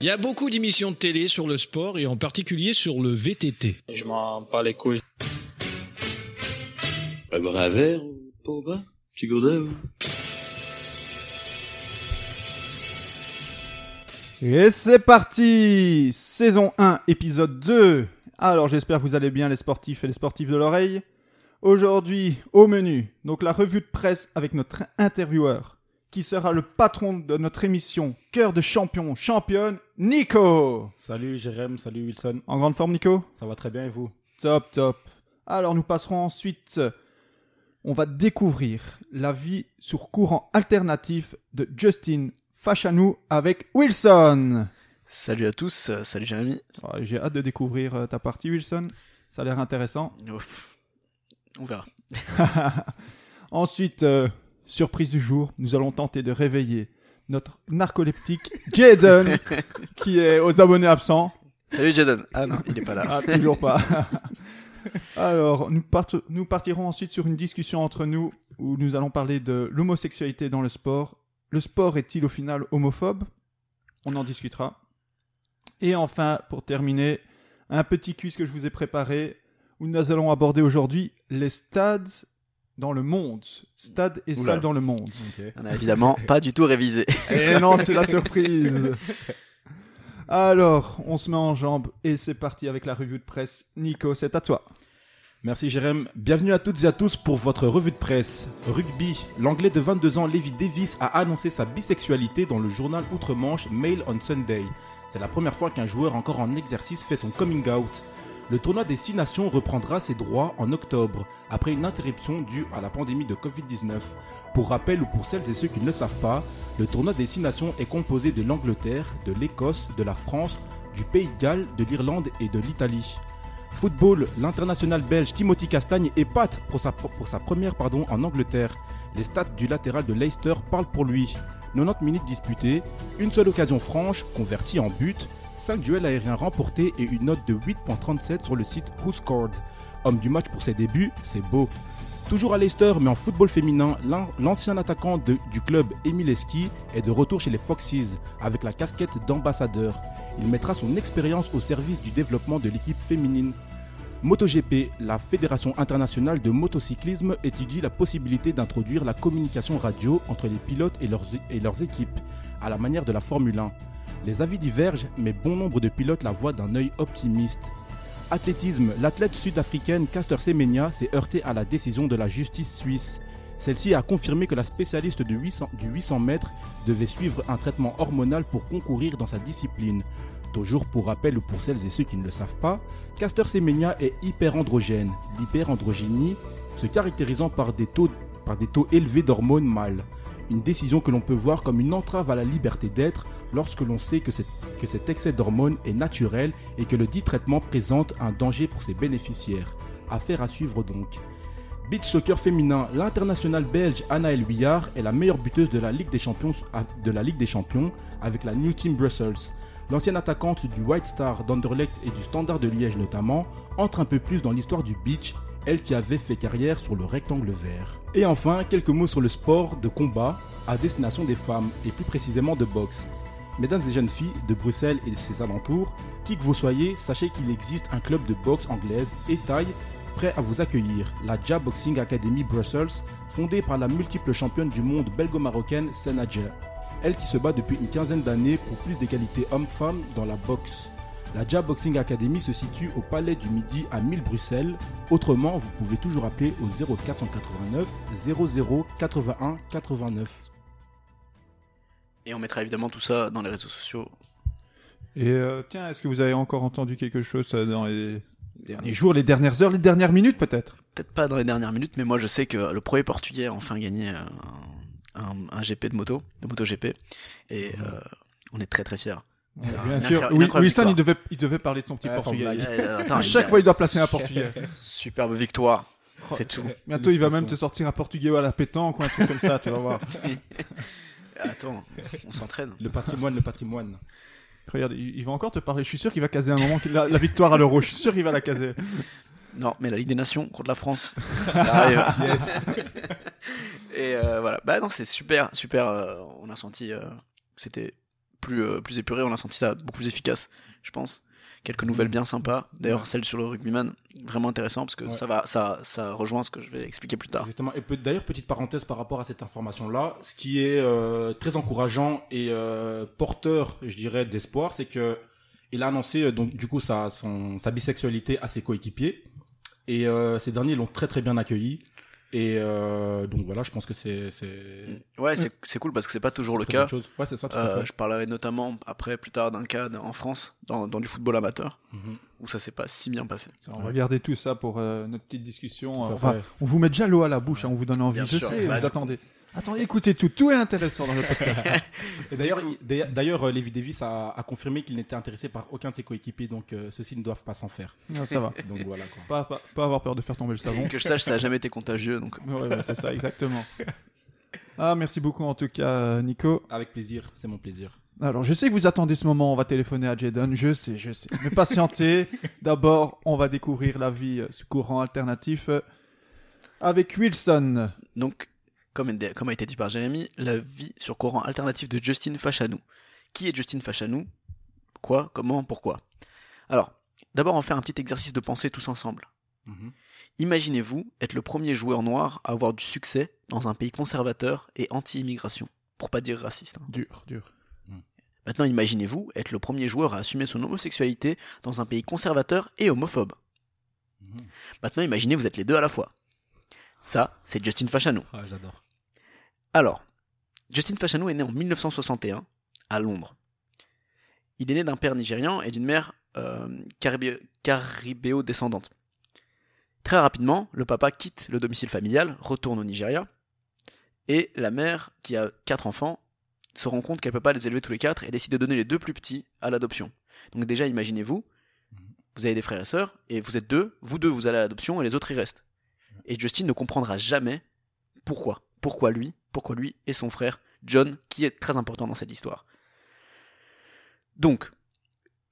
Il y a beaucoup d'émissions de télé sur le sport et en particulier sur le VTT. Je m'en bats les couilles. Un verre, pas au bas Petit gourdin Et c'est parti Saison 1, épisode 2 Alors j'espère que vous allez bien les sportifs et les sportifs de l'oreille. Aujourd'hui, au menu, donc la revue de presse avec notre intervieweur, qui sera le patron de notre émission Cœur de champion, championne, Nico Salut Jérém, salut Wilson. En grande forme Nico? Ça va très bien et vous? Top, top. Alors nous passerons ensuite, on va découvrir la vie sur courant alternatif de Justin Fachanou avec Wilson. Salut à tous, euh, salut Jérémy. Ouais, J'ai hâte de découvrir euh, ta partie Wilson, ça a l'air intéressant. Ouf. On verra. Ensuite, euh, surprise du jour, nous allons tenter de réveiller notre narcoleptique Jaden, qui est aux abonnés absents. Salut Jaden. Ah non, il est pas là. Ah, toujours pas. Alors, nous, part- nous partirons ensuite sur une discussion entre nous où nous allons parler de l'homosexualité dans le sport. Le sport est-il au final homophobe? On en discutera. Et enfin, pour terminer, un petit quiz que je vous ai préparé où nous allons aborder aujourd'hui les stades dans le monde. Stades et Oula. salles dans le monde. On a évidemment pas du tout révisé. Et non, c'est la surprise. Alors, on se met en jambes et c'est parti avec la revue de presse. Nico, c'est à toi. Merci Jérém. Bienvenue à toutes et à tous pour votre revue de presse. Rugby. L'anglais de 22 ans Levi Davis a annoncé sa bisexualité dans le journal Outre-Manche Mail on Sunday. C'est la première fois qu'un joueur encore en exercice fait son coming out. Le tournoi des Six Nations reprendra ses droits en octobre, après une interruption due à la pandémie de Covid-19. Pour rappel ou pour celles et ceux qui ne le savent pas, le tournoi des Six Nations est composé de l'Angleterre, de l'Écosse, de la France, du Pays de Galles, de l'Irlande et de l'Italie. Football, l'international belge Timothy Castagne épate pour pour sa première pardon, en Angleterre. Les stats du latéral de Leicester parlent pour lui. 90 minutes disputées, une seule occasion franche, convertie en but, 5 duels aériens remportés et une note de 8.37 sur le site Who. Homme du match pour ses débuts, c'est beau. Toujours à Leicester, mais en football féminin, l'an- l'ancien attaquant du club Emile Eski est de retour chez les Foxes avec la casquette d'ambassadeur. Il mettra son expérience au service du développement de l'équipe féminine. MotoGP, la Fédération internationale de motocyclisme, étudie la possibilité d'introduire la communication radio entre les pilotes et leurs, et leurs équipes, à la manière de la Formule 1. Les avis divergent, mais bon nombre de pilotes la voient d'un œil optimiste. Athlétisme, l'athlète sud-africaine Caster Semenya s'est heurtée à la décision de la justice suisse. Celle-ci a confirmé que la spécialiste de 800 du 800 mètres devait suivre un traitement hormonal pour concourir dans sa discipline. Toujours pour rappel ou pour celles et ceux qui ne le savent pas, Caster Semenya est hyperandrogène. L'hyperandrogénie se caractérisant par des taux élevés d'hormones mâles. Une décision que l'on peut voir comme une entrave à la liberté d'être lorsque l'on sait que, cet excès d'hormones est naturel et que le dit traitement présente un danger pour ses bénéficiaires. Affaire à suivre donc. Beach soccer féminin, l'internationale belge Anaël Huillard est la meilleure buteuse Champions, de la Ligue des Champions avec la New Team Brussels. L'ancienne attaquante du White Star d'Anderlecht et du Standard de Liège notamment entre un peu plus dans l'histoire du beach, elle qui avait fait carrière sur le rectangle vert. Et enfin, quelques mots sur le sport de combat à destination des femmes et plus précisément de boxe. Mesdames et jeunes filles de Bruxelles et de ses alentours, qui que vous soyez, sachez qu'il existe un club de boxe anglaise et taille prêt à vous accueillir, la Ja Boxing Academy Brussels, fondée par la multiple championne du monde belgo-marocaine Senadja. Elle qui se bat depuis une quinzaine d'années pour plus d'égalité homme-femme dans la boxe. La Ja Boxing Academy se situe au Palais du Midi à 1000 Bruxelles. Autrement, vous pouvez toujours appeler au 0489 00 81 89. Et on mettra évidemment tout ça dans les réseaux sociaux. Et euh, tiens, est-ce que vous avez encore entendu quelque chose euh, dans les derniers jours, les dernières heures, les dernières minutes peut-être? Peut-être pas dans les dernières minutes, mais moi je sais que le premier portugais a enfin gagné euh, un, un GP de moto, de moto GP. Et euh, on est très très fiers. Bien Une sûr. Oui. Wilson, il devait, il devait parler de son petit portugais. Euh, attends, À chaque a- fois, il doit placer un portugais. Superbe victoire. C'est tout. Bientôt, il va même te sortir un portugais à la pétanque ou un truc comme ça, tu vas voir. Attends, on s'entraîne. Le patrimoine, le patrimoine. Regarde, il, va encore te parler. Je suis sûr qu'il va caser un moment la, la victoire à l'euro. Je suis sûr qu'il va la caser. Non, mais la Ligue des Nations contre la France, ça arrive. Yes. Et euh, voilà. Bah non, c'est super, super. euh, on a senti, euh, que c'était plus, euh, plus épuré, on a senti ça beaucoup plus efficace, je pense. Quelques nouvelles bien sympas. D'ailleurs, celle sur le rugbyman, vraiment intéressant parce que Ouais. ça, va, ça, ça rejoint ce que je vais expliquer plus tard. Exactement. Et d'ailleurs, petite parenthèse par rapport à cette information-là, ce qui est euh, très encourageant et euh, porteur, je dirais, d'espoir, c'est que il a annoncé euh, donc du coup sa, son, sa bisexualité à ses coéquipiers et euh, ces derniers l'ont très très bien accueilli. Et euh, donc voilà, je pense que c'est c'est Ouais, c'est c'est cool parce que c'est pas toujours le cas. Ouais, c'est ça. Euh, je parlerai notamment après, plus tard, d'un cas en France, dans, dans du football amateur, Mhm. où ça s'est pas si bien passé. On va garder tout ça pour euh, notre petite discussion. Enfin, on vous met déjà l'eau à la bouche, hein, on vous donne envie. Bien Je sûr. sais, Bah, vous attendez. Attendez, écoutez tout. Tout est intéressant dans le podcast. Et d'ailleurs, il- d'ailleurs- euh, Lévi Davis a, a confirmé qu'il n'était intéressé par aucun de ses coéquipiers, donc euh, ceux-ci ne doivent pas s'en faire. Non, ça va. Donc voilà quoi. Pas, pas, pas avoir peur de faire tomber le savon. que je sache, ça a jamais été contagieux, donc Ouais, ouais, c'est ça, exactement. Ah, merci beaucoup en tout cas, euh, Nico. Avec plaisir, c'est mon plaisir. Alors, je sais que vous attendez ce moment, on va téléphoner à Jaden, je sais, je sais. Mais patientez, d'abord, on va découvrir la vie euh, sous courant alternatif euh, avec Wilson. Donc, comme, a été dit par Jérémy, la vie sur courant alternatif de Justin Fachanou. Qui est Justin Fachanou? Quoi? Comment? Pourquoi? Alors, d'abord, on va faire un petit exercice de pensée tous ensemble. Mhm. Imaginez-vous être le premier joueur noir à avoir du succès dans un pays conservateur et anti-immigration, pour pas dire raciste. hein. Dur, dur. Maintenant, imaginez-vous être le premier joueur à assumer son homosexualité dans un pays conservateur et homophobe. Mhm. Maintenant, imaginez vous êtes les deux à la fois. Ça, c'est Justin Fachanou. Ah, j'adore. Alors, Justin Fachanou est né en 1961 à Londres. Il est né d'un père nigérian et d'une mère euh, caribé- caribéo-descendante. Très rapidement, le papa quitte le domicile familial, retourne au Nigeria, et la mère, qui a quatre enfants, se rend compte qu'elle ne peut pas les élever tous les quatre et décide de donner les deux plus petits à l'adoption. Donc déjà, imaginez-vous, vous avez des frères et sœurs, et vous êtes deux, vous deux vous allez à l'adoption et les autres y restent. Et Justin ne comprendra jamais pourquoi. Pourquoi lui Pourquoi lui et son frère John, qui est très important dans cette histoire. Donc,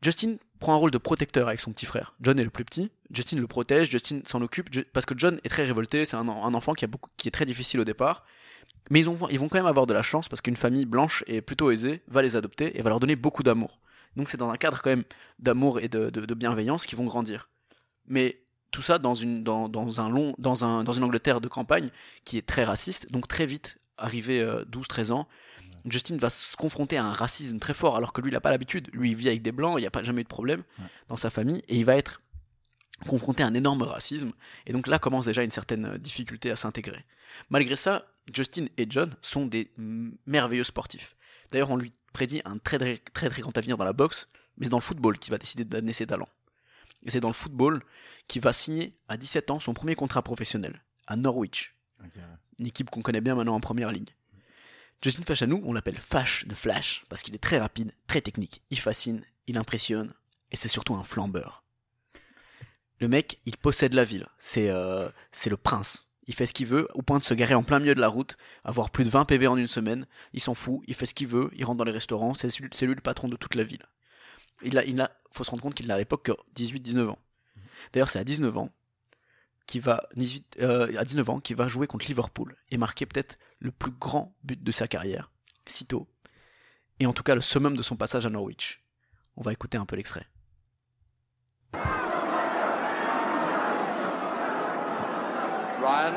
Justin prend un rôle de protecteur avec son petit frère. John est le plus petit. Justin le protège, Justin s'en occupe, parce que John est très révolté, c'est un, en- un enfant qui, est très difficile au départ. Mais ils, ont, ils vont quand même avoir de la chance, parce qu'une famille blanche et plutôt aisée va les adopter et va leur donner beaucoup d'amour. Donc c'est dans un cadre quand même d'amour et de, de- de bienveillance qu'ils vont grandir. Mais tout ça dans une, dans, dans un long, dans, un, dans une Angleterre de campagne qui est très raciste, donc très vite, arrivé euh, 12-13 ans, Justin va se confronter à un racisme très fort alors que lui il n'a pas l'habitude. Lui il vit avec des blancs, il n'y a pas jamais eu de problème Ouais. dans sa famille et il va être confronté à un énorme racisme et donc là commence déjà une certaine euh, difficulté à s'intégrer. Malgré ça, Justin et John sont des merveilleux sportifs. D'ailleurs on lui prédit un très très très, très grand avenir dans la boxe, mais c'est dans le football qu'il va décider d'amener ses talents. Et c'est dans le football qu'il va signer à 17 ans son premier contrat professionnel à Norwich une équipe qu'on connaît bien maintenant en première ligne. Justin Fachanou, on l'appelle Fash de Flash, parce qu'il est très rapide, très technique, il fascine, il impressionne, et c'est surtout un flambeur. Le mec, il possède la ville, c'est euh, c'est le prince. Il fait ce qu'il veut, au point de se garer en plein milieu de la route, avoir plus de 20 PV en une semaine, il s'en fout, il fait ce qu'il veut, il rentre dans les restaurants, c'est lui, c'est lui le patron de toute la ville. Il a, il a, faut se rendre compte qu'il n'a à l'époque que 18-19 ans. D'ailleurs, c'est à 19 ans qui va 18, euh, à 19 ans qui va jouer contre Liverpool et marquer peut-être le plus grand but de sa carrière, sitôt. Et en tout cas le summum de son passage à Norwich. On va écouter un peu l'extrait. Ryan,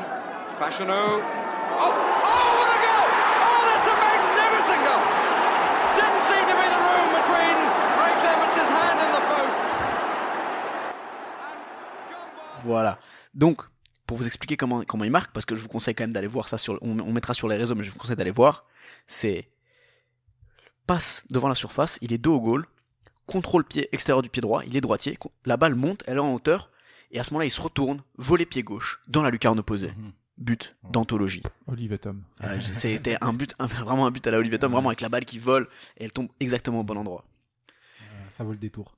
Fashanu. Oh, oh, Voilà. Donc, pour vous expliquer comment, comment il marque, parce que je vous conseille quand même d'aller voir ça sur, on, on mettra sur les réseaux, mais je vous conseille d'aller voir, c'est passe devant la surface, il est dos au goal, contrôle pied extérieur du pied droit, il est droitier, la balle monte, elle est en hauteur, et à ce moment-là, il se retourne, volet pied gauche, dans la lucarne opposée. Mhm. But d'anthologie. Olive et Tom. C'était un but, un- vraiment un but à la Olivier Tom, vraiment avec la balle qui vole et elle tombe exactement au bon endroit. Euh, ça vaut le détour.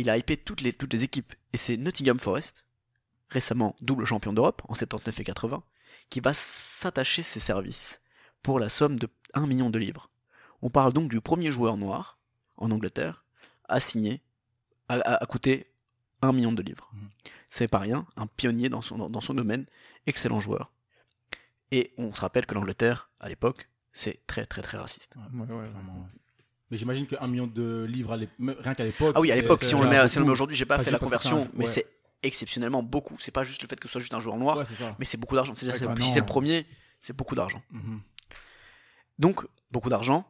Il a hypé toutes les, toutes les équipes. Et c'est Nottingham Forest, récemment double champion d'Europe en 79 et 80, qui va s'attacher ses services pour la somme de 1 million de livres. On parle donc du premier joueur noir en Angleterre à signer, à, à- à coûter 1 million de livres. Mhm. C'est pas rien, un pionnier dans son, dans son domaine, excellent joueur. Et on se rappelle que l'Angleterre, à l'époque, c'est très très très raciste. Ouais, ouais, ouais. Vraiment, ouais. Mais j'imagine qu'un million de livres, à rien qu'à l'époque. Ah oui, à l'époque, si on le met, si on le met aujourd'hui, j'ai pas Pas fait la conversion, un- mais ouais. c'est exceptionnellement beaucoup. C'est pas juste le fait que ce soit juste un joueur noir, Ouais, mais c'est beaucoup d'argent. Si c'est le premier, c'est beaucoup d'argent. Mhm. Donc, beaucoup d'argent,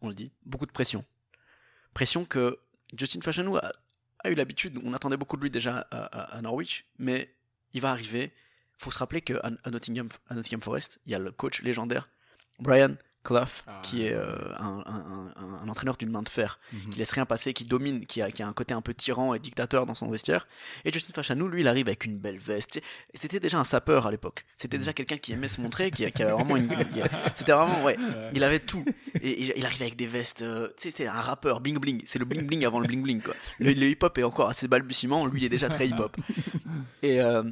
on le dit, beaucoup de pression. Pression que Justin Fashanou a, a eu l'habitude, on attendait beaucoup de lui déjà à, à- à Norwich, mais il va arriver. faut se rappeler qu'à à Nottingham, à Nottingham Forest, il y a le coach légendaire, Brian Clough, Ah, qui est euh, un, un- un- un entraîneur d'une main de fer, Mhm. qui laisse rien passer, qui domine, qui a, qui a un côté un peu tyran et dictateur dans son vestiaire. Et Justin Fashanou, lui, il arrive avec une belle veste. C'était déjà un sapeur à l'époque. C'était déjà quelqu'un qui aimait se montrer, qui, qui avait vraiment une. C'était vraiment, ouais. Il avait tout. Et, il arrivait avec des vestes. euh, tu sais, c'était un rappeur, bling bling. C'est le bling bling avant le bling bling, quoi. Le, le hip hop est encore assez balbutiement. Lui, il est déjà très hip hop. Et, euh,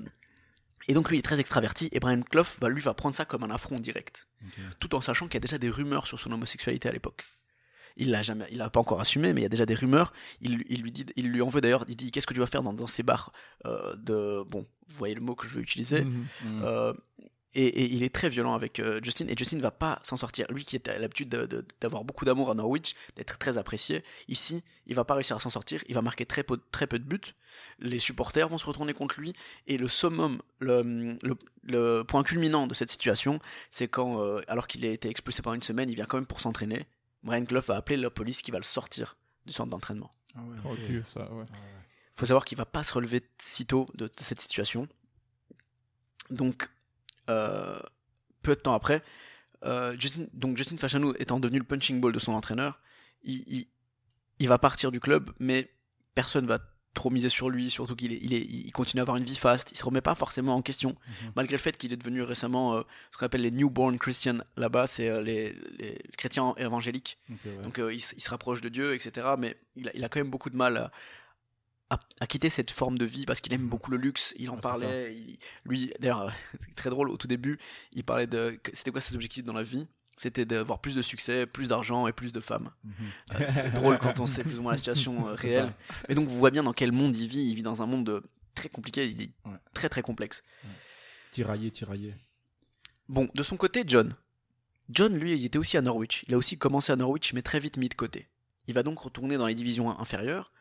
et donc, lui, il est très extraverti. Et Brian Clough, va, lui, va prendre ça comme un affront direct. Tout en sachant qu'il y a déjà des rumeurs sur son homosexualité à l'époque. Il l'a jamais, il l'a pas encore assumé, mais il y a déjà des rumeurs. Il, il lui dit, il lui en veut d'ailleurs. Il dit, qu'est-ce que tu vas faire dans, dans ces bars euh, de, bon, vous voyez le mot que je veux utiliser. Mhm. Euh, et, et il est très violent avec euh, Justin et Justin va pas s'en sortir. Lui qui a l'habitude de- de- d'avoir beaucoup d'amour à Norwich, d'être très apprécié, ici il va pas réussir à s'en sortir. Il va marquer très peu, très peu de buts. Les supporters vont se retourner contre lui et le summum, le, le- le point culminant de cette situation, c'est quand, euh, alors qu'il a été expulsé pendant une semaine, il vient quand même pour s'entraîner. Brian Clough va appeler la police qui va le sortir du centre d'entraînement. Ah ouais, Oh, ok. dur, ça, ouais. Ah ouais. faut savoir qu'il va pas se relever sitôt de, de cette situation. Donc, peu de temps après, euh, Justin, donc Justin Fashanou étant devenu le punching ball de son entraîneur, il, il, il va partir du club, mais personne va trop miser sur lui, surtout qu'il est, il est, il continue à avoir une vie faste, il se remet pas forcément en question, Mhm. malgré le fait qu'il est devenu récemment euh, ce qu'on appelle les newborn Christians là-bas, c'est euh, les, les chrétiens évangéliques. Ouais. Donc euh, il, se- il se rapproche de Dieu, etc. Mais il a, il a quand même beaucoup de mal à, à- quitter cette forme de vie parce qu'il aime beaucoup le luxe. Il en Ah, parlait. il- lui, d'ailleurs, euh, c'est très drôle. Au tout début, il parlait de c'était quoi ses objectifs dans la vie? C'était d'avoir plus de succès, plus d'argent et plus de femmes. Mhm. C'est drôle quand on sait plus ou moins la situation euh, réelle. Mais donc vous voyez bien dans quel monde il vit. Il vit dans un monde euh, très compliqué. Il est Ouais. très très complexe. Tiraillé, tiraillé. Bon, de son côté, John. John, lui, il était aussi à Norwich. Il a aussi commencé à Norwich, mais très vite mis de côté. Il va donc retourner dans les divisions inférieures.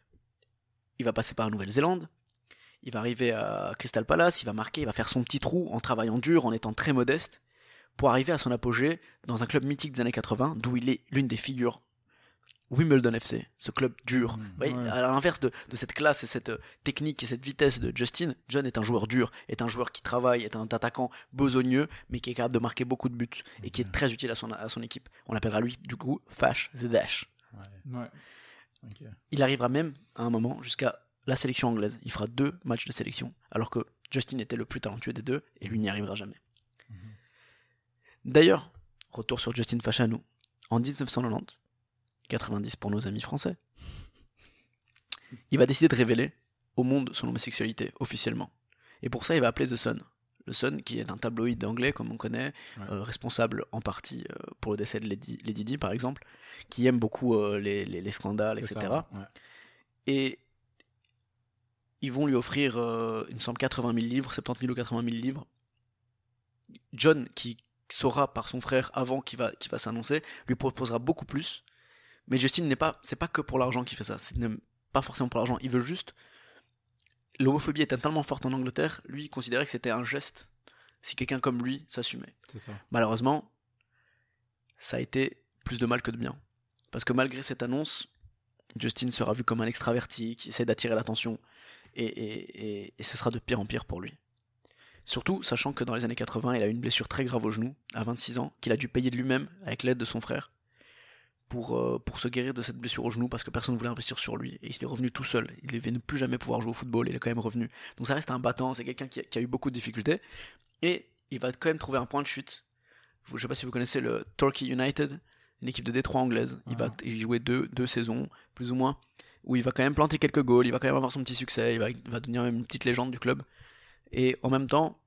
Il va passer par la Nouvelle-Zélande. Il va arriver à Crystal Palace. Il va marquer, il va faire son petit trou en travaillant dur, en étant très modeste, pour arriver à son apogée dans un club mythique des années 80, d'où il est l'une des figures. Wimbledon FC, ce club dur. Mmh, ouais. À l'inverse de, de cette classe et cette euh, technique et cette vitesse de Justin, John est un joueur dur, est un joueur qui travaille, est un attaquant besogneux, mais qui est capable de marquer beaucoup de buts et qui est très utile à son, à son équipe. On l'appellera lui, du coup, Fash the Dash. Ouais. Il arrivera même, à un moment, jusqu'à la sélection anglaise. Il fera deux matchs de sélection, alors que Justin était le plus talentueux des deux, et lui n'y arrivera jamais. Mhm. D'ailleurs, retour sur Justin Fashanou. En 1990, 90 pour nos amis français, il va décider de révéler au monde son homosexualité officiellement. Et pour ça, il va appeler The Sun. Le Sun, qui est un tabloïd anglais, comme on connaît, Ouais. euh, responsable en partie euh, pour le décès de Lady, Lady Di, par exemple, qui aime beaucoup euh, les, les- les scandales, etc. ça, ouais. Et ils vont lui offrir, il me semble, 80 000 livres, 70 000 ou 80 000 livres. John, qui saura par son frère avant qu'il va, qu'il va s'annoncer, lui proposera beaucoup plus. Mais Justin n'est pas, c'est pas que pour l'argent qu'il fait ça. C'est pas forcément pour l'argent. Il veut juste. L'homophobie était tellement forte en Angleterre, lui il considérait que c'était un geste si quelqu'un comme lui s'assumait. Malheureusement, ça a été plus de mal que de bien. Parce que malgré cette annonce, Justin sera vu comme un extraverti qui essaie d'attirer l'attention. Et, et- et- et ce sera de pire en pire pour lui. Surtout, sachant que dans les années 80, il a eu une blessure très grave au genou, à 26 ans, qu'il a dû payer de lui-même avec l'aide de son frère pour, euh, pour se guérir de cette blessure au genou parce que personne ne voulait investir sur lui. Et il est revenu tout seul. Il devait ne plus jamais pouvoir jouer au football. Il est quand même revenu. Donc ça reste un battant. C'est quelqu'un qui, a- qui a eu beaucoup de difficultés. Et il va quand même trouver un point de chute. Je sais pas si vous connaissez le Torquay United, une équipe de Détroit anglaise. Il va y jouer deux, deux saisons, plus ou moins, où il va quand même planter quelques goals, il va quand même avoir son petit succès, il va, il va devenir même une petite légende du club. Et en même temps,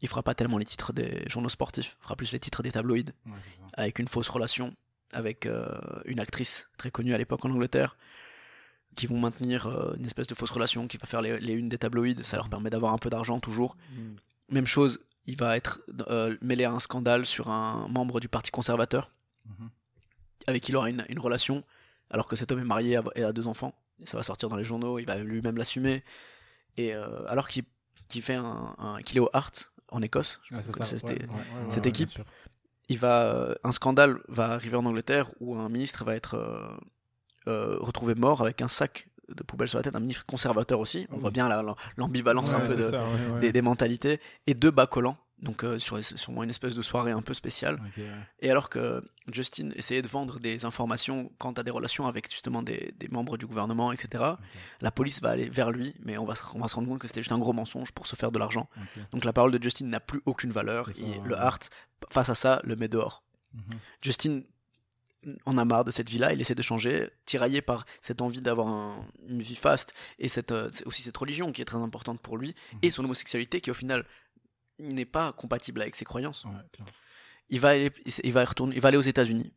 il fera pas tellement les titres des journaux sportifs, il fera plus les titres des tabloïds, Ouais, avec une fausse relation avec euh, une actrice très connue à l'époque en Angleterre, qui vont maintenir euh, une espèce de fausse relation, qui va faire les, les unes des tabloïds, ça leur permet d'avoir un peu d'argent toujours. Même chose, il va être euh, mêlé à un scandale sur un membre du Parti conservateur, Mhm. avec qui il aura une, une relation alors que cet homme est marié et a deux enfants. Et ça va sortir dans les journaux, il va lui-même l'assumer. Et euh, alors qu'il qu'il fait un, un- qu'il est au Hart en Écosse, crois ça. que c'était- ouais, ouais, ouais, cette équipe. Bien sûr. il va euh, un scandale va arriver en Angleterre où un ministre va être euh, euh, retrouvé mort avec un sac de poubelle sur la tête, un ministre conservateur aussi. On Oui. voit bien la- la- l'ambivalence un peu c'est de, ça, ouais, ouais. des, des mentalités et deux bas collants. Donc euh, sur sûrement une espèce de soirée un peu spéciale. Ouais. Et alors que Justin essayait de vendre des informations quant à des relations avec justement des, des membres du gouvernement, etc., la police va aller vers lui, mais on va se, on va se rendre compte que c'était juste un gros mensonge pour se faire de l'argent. Donc la parole de Justin n'a plus aucune valeur ça, et ouais. le Hart, face à ça, le met dehors. Mhm. Justin en a marre de cette vie-là, il essaie de changer, tiraillé par cette envie d'avoir un- une vie faste et cette, euh, aussi cette religion qui est très importante pour lui Mhm. et son homosexualité qui au final n'est pas compatible avec ses croyances. Ouais. Il va aller, il va retourner, il va aller aux États-Unis,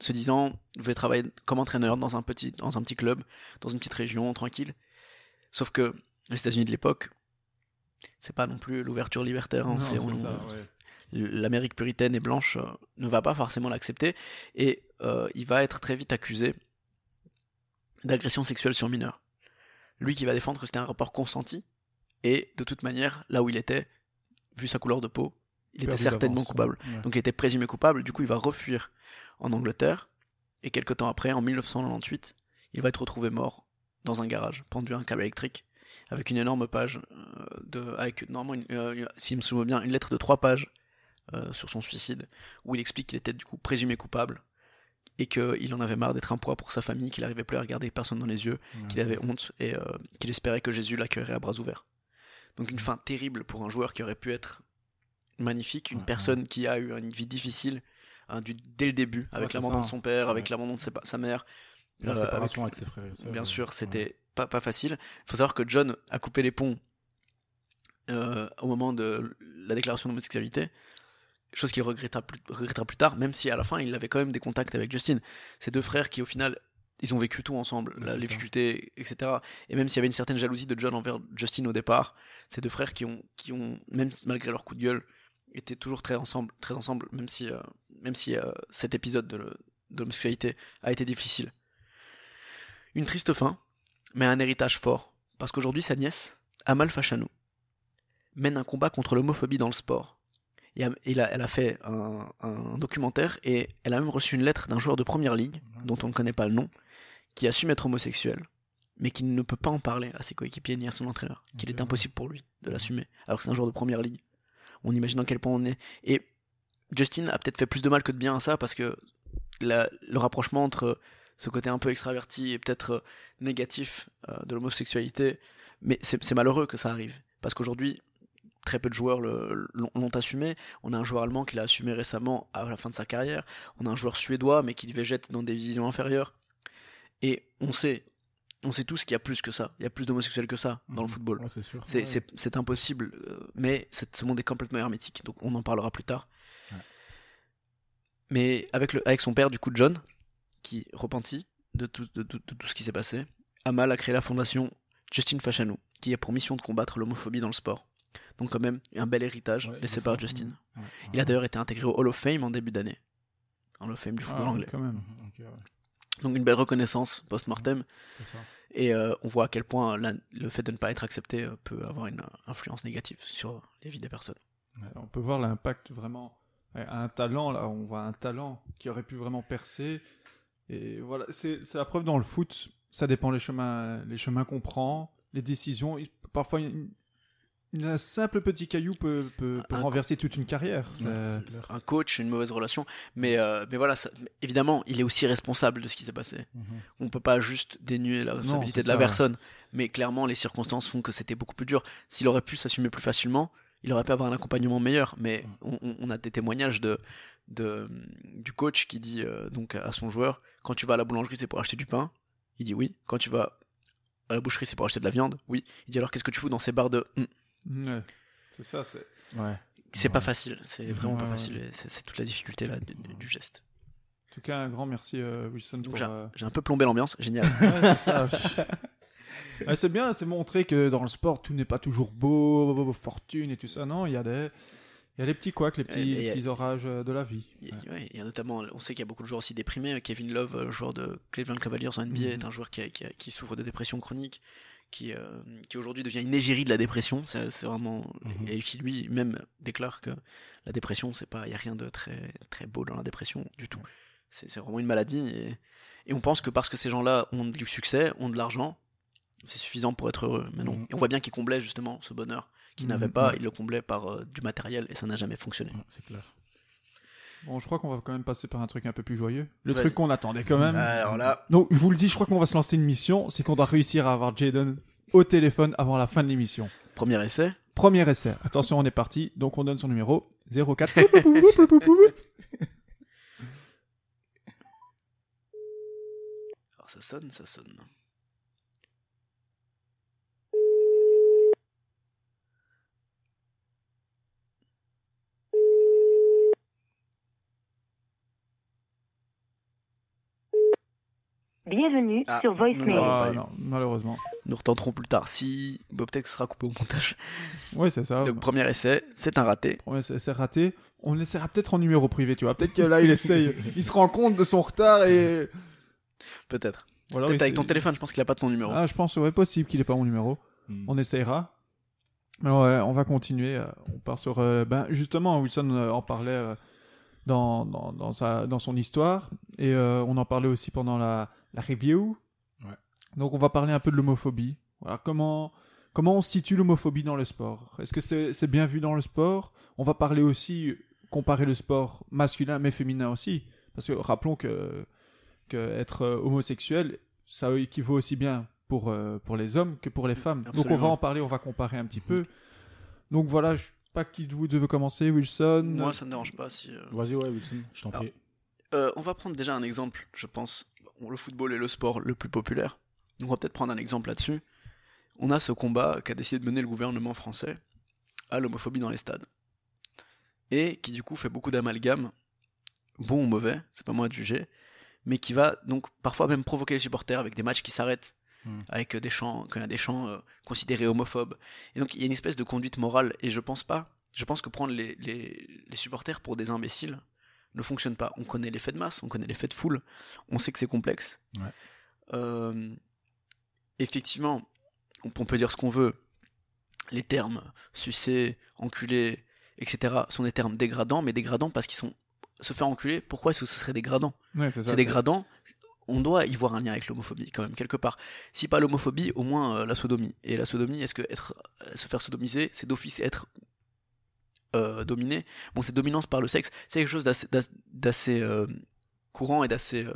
se disant, je vais travailler comme entraîneur dans un petit, dans un petit club, dans une petite région tranquille. Sauf que les États-Unis de l'époque, c'est pas non plus l'ouverture libertaire. hein, ouais. l'Amérique puritaine et blanche euh, ne va pas forcément l'accepter et euh, il va être très vite accusé d'agression sexuelle sur mineur. Lui qui va défendre que c'était un rapport consenti et de toute manière, là où il était, vu sa couleur de peau, il était certainement coupable. ouais. Donc il était présumé coupable, du coup il va refuir en Angleterre et quelques temps après, en 1998, il va être retrouvé mort dans un garage, pendu à un câble électrique, avec une énorme page euh, de, avec normalement, une, euh, une- s'il me souviens bien, une lettre de trois pages euh, sur son suicide, où il explique qu'il était du coup présumé coupable et qu'il en avait marre d'être un poids pour sa famille, qu'il n'arrivait plus à regarder personne dans les yeux, qu'il avait honte et qu'il espérait que Jésus l'accueillerait à bras ouverts. Donc une fin terrible pour un joueur qui aurait pu être magnifique, une Ouais, personne qui a eu une vie difficile hein, du, dès le début, avec c'est l'abandon de son père, avec Ouais. l'abandon de ses sa mère. La euh, séparation avec ses frères et sœurs. Bien sûr, ouais. c'était pas, pas facile. Il faut savoir que John a coupé les ponts euh, au moment de la déclaration d'homosexualité, chose qu'il plus, regrettera plus tard, même si à la fin il avait quand même des contacts avec Justin. Ces deux frères qui au final, ils ont vécu tout ensemble, Ouais, la- les difficultés, etc. Et même s'il y avait une certaine jalousie de John envers Justin au départ, ces deux frères qui ont, qui ont même malgré leur coup de gueule, étaient toujours très ensemble, très ensemble même si, euh, même si euh, cet épisode de, l'homosexualité a été difficile. Une triste fin, mais un héritage fort, parce qu'aujourd'hui sa nièce, Amal Fachanou, mène un combat contre l'homophobie dans le sport. Et a- elle a fait un, un documentaire et elle a même reçu une lettre d'un joueur de première ligue, dont on ne connaît pas le nom, qui assume être homosexuel, mais qui ne peut pas en parler à ses coéquipiers ni à son entraîneur, qu'il est impossible pour lui de l'assumer, alors que c'est un joueur de première ligue. On imagine à quel point on est. Et Justin a peut-être fait plus de mal que de bien à ça, parce que la- le rapprochement entre ce côté un peu extraverti et peut-être euh, négatif euh, de l'homosexualité, mais c'est malheureux que ça arrive, parce qu'aujourd'hui, très peu de joueurs l'ont assumé. On a un joueur allemand qui l'a assumé récemment à la fin de sa carrière. On a un joueur suédois, mais qui végète dans des divisions inférieures. Et on sait, on sait tous qu'il y a plus que ça. Il y a plus d'homosexuels que ça dans le Mhm. football. Ouais, c'est Ouais. Impossible, euh, mais ce monde est complètement hermétique, donc on en parlera plus tard. Ouais. Mais avec, le, avec son père, du coup, John, qui repentit de tout, de, tout- de tout ce qui s'est passé, Amal a créé la fondation Justin Fachanou, qui a pour mission de combattre l'homophobie dans le sport. Donc quand même, un bel héritage laissé par. Justin. Il a d'ailleurs été intégré au Hall of Fame en début d'année. Hall of Fame du football Ah, anglais. quand même. Ok, ouais, Donc une belle reconnaissance post-mortem. Et euh, on voit à quel point la- le fait de ne pas être accepté euh, peut avoir une euh, influence négative sur les vies des personnes. Ouais, On peut voir l'impact vraiment. Un talent, là, on voit un talent qui aurait pu vraiment percer. Et voilà, c'est la preuve dans le foot. Ça dépend les chemins, les chemins qu'on prend, les décisions. Parfois, une- un simple petit caillou peut, peut, peut Un- renverser toute une carrière. Un coach, une mauvaise relation. Mais, euh, mais voilà, ça- évidemment, il est aussi responsable de ce qui s'est passé. Mhm. On peut pas juste dénuer la responsabilité de la ça. personne. Mais clairement, les circonstances font que c'était beaucoup plus dur. S'il aurait pu s'assumer plus facilement, il aurait pu avoir un accompagnement meilleur. Mais on, on- a des témoignages de, de, du coach qui dit euh, donc à son joueur quand tu vas à la boulangerie, c'est pour acheter du pain? Il dit oui. Quand tu vas à la boucherie, c'est pour acheter de la viande? Oui. Il dit alors qu'est-ce que tu fous dans ces barres de. Hum Ouais. C'est ça, c'est. Ouais. C'est Ouais. pas facile. C'est vraiment Ouais, pas facile. C'est toute la difficulté là, du, du geste. En tout cas, un grand merci, euh, Wilson, Donc pour. j'ai euh, j'ai un peu plombé l'ambiance. Génial. Ouais, c'est bien, c'est montrer que dans le sport, tout n'est pas toujours beau, fortune et tout ça. Non, il y a des, Il y a les petits couacs, les petits, il y a- petits orages euh, de la vie. Il y a- Ouais. ouais, il y a notamment, on sait qu'il y a beaucoup de joueurs aussi déprimés. Kevin Love, joueur de Cleveland Cavaliers en NBA, Mhm. est un joueur qui, a- qui a- qui souffre de dépression chronique, qui, euh, qui aujourd'hui devient une égérie de la dépression. C'est vraiment Mhm. et qui lui même déclare que la dépression, c'est pas, il y a rien de très très beau dans la dépression du tout. C'est vraiment une maladie et, et on pense que parce que ces gens-là ont du succès, ont de l'argent, c'est suffisant pour être heureux. Mais non. Mhm. Et on voit bien qu'ils comblaient justement ce bonheur qu'ils Mhm. n'avaient pas. Ils le comblaient par euh, du matériel et ça n'a jamais fonctionné. C'est clair. Bon, je crois qu'on va quand même passer par un truc un peu plus joyeux. Le Vas-y. truc qu'on attendait quand même. Alors là, Donc, je vous le dis, je crois qu'on va se lancer une mission. C'est qu'on doit réussir à avoir Jaden au téléphone avant la fin de l'émission. premier essai. Premier essai. Attention, on est parti. Donc, on donne son numéro 04. Alors ça sonne, ça sonne. Bienvenue Ah, sur Voicemail. Ah, non, malheureusement. Nous retenterons plus tard. Si, ce sera coupé au montage. Ouais, c'est ça. Donc premier essai, c'est un raté. Premier essai c'est raté. On le laissera peut-être en numéro privé, tu vois. Peut-être que là, il essaye. il se rend compte de son retard et. Peut-être. Alors, Peut-être avec ton téléphone, je pense qu'il a pas ton numéro. Ah, je pense, ouais, possible qu'il ait pas mon numéro. Mm. On essayera. Mais ouais, on va continuer. euh, On part sur. euh, ben, justement, Wilson euh, en parlait euh, dans, dans, dans, sa, dans son histoire. Et euh, on en parlait aussi pendant la, la review. Ouais. Donc, on va parler un peu de l'homophobie. Voilà, comment, comment on situe l'homophobie dans le sport? Est-ce que c'est bien vu dans le sport? On va parler aussi, comparer le sport masculin mais féminin aussi. Parce que rappelons que, que être euh, homosexuel, ça équivaut aussi bien pour, euh, pour les hommes que pour les femmes. Donc on va en parler, on va comparer un petit peu. Donc voilà, je sais pas qui de vous deux veut commencer, Wilson Moi, ça me dérange pas si. euh, Vas-y, ouais, Wilson, je t'en prie. Euh, on va prendre déjà un exemple, je pense. Le football est le sport le plus populaire. Donc on va peut-être prendre un exemple là-dessus. On a ce combat qu'a décidé de mener le gouvernement français à l'homophobie dans les stades. Et qui du coup fait beaucoup d'amalgames, bon ou mauvais, c'est pas moi de juger, mais qui va donc parfois même provoquer les supporters avec des matchs qui s'arrêtent, Hmm. avec euh, des chants, quand il y a des chants euh, considérés homophobes. Et donc il y a une espèce de conduite morale, et je pense pas, je pense que prendre les, les- les supporters pour des imbéciles ne fonctionne pas. On connaît l'effet de masse, on connaît l'effet de foule, on sait que c'est complexe. Ouais. Euh, effectivement, on, on peut dire ce qu'on veut. Les termes sucer, enculer, etc. sont des termes dégradants, mais dégradants parce qu'ils sont se faire enculer. Pourquoi est-ce que ce serait dégradant? Ouais, c'est ça, C'est dégradant. On doit y voir un lien avec l'homophobie quand même quelque part. Si pas l'homophobie, au moins euh, la sodomie. Et la sodomie, est-ce que être, euh, se faire sodomiser, c'est d'office être euh, dominé Bon, cette dominance par le sexe, c'est quelque chose d'assez- euh, courant et d'assez euh,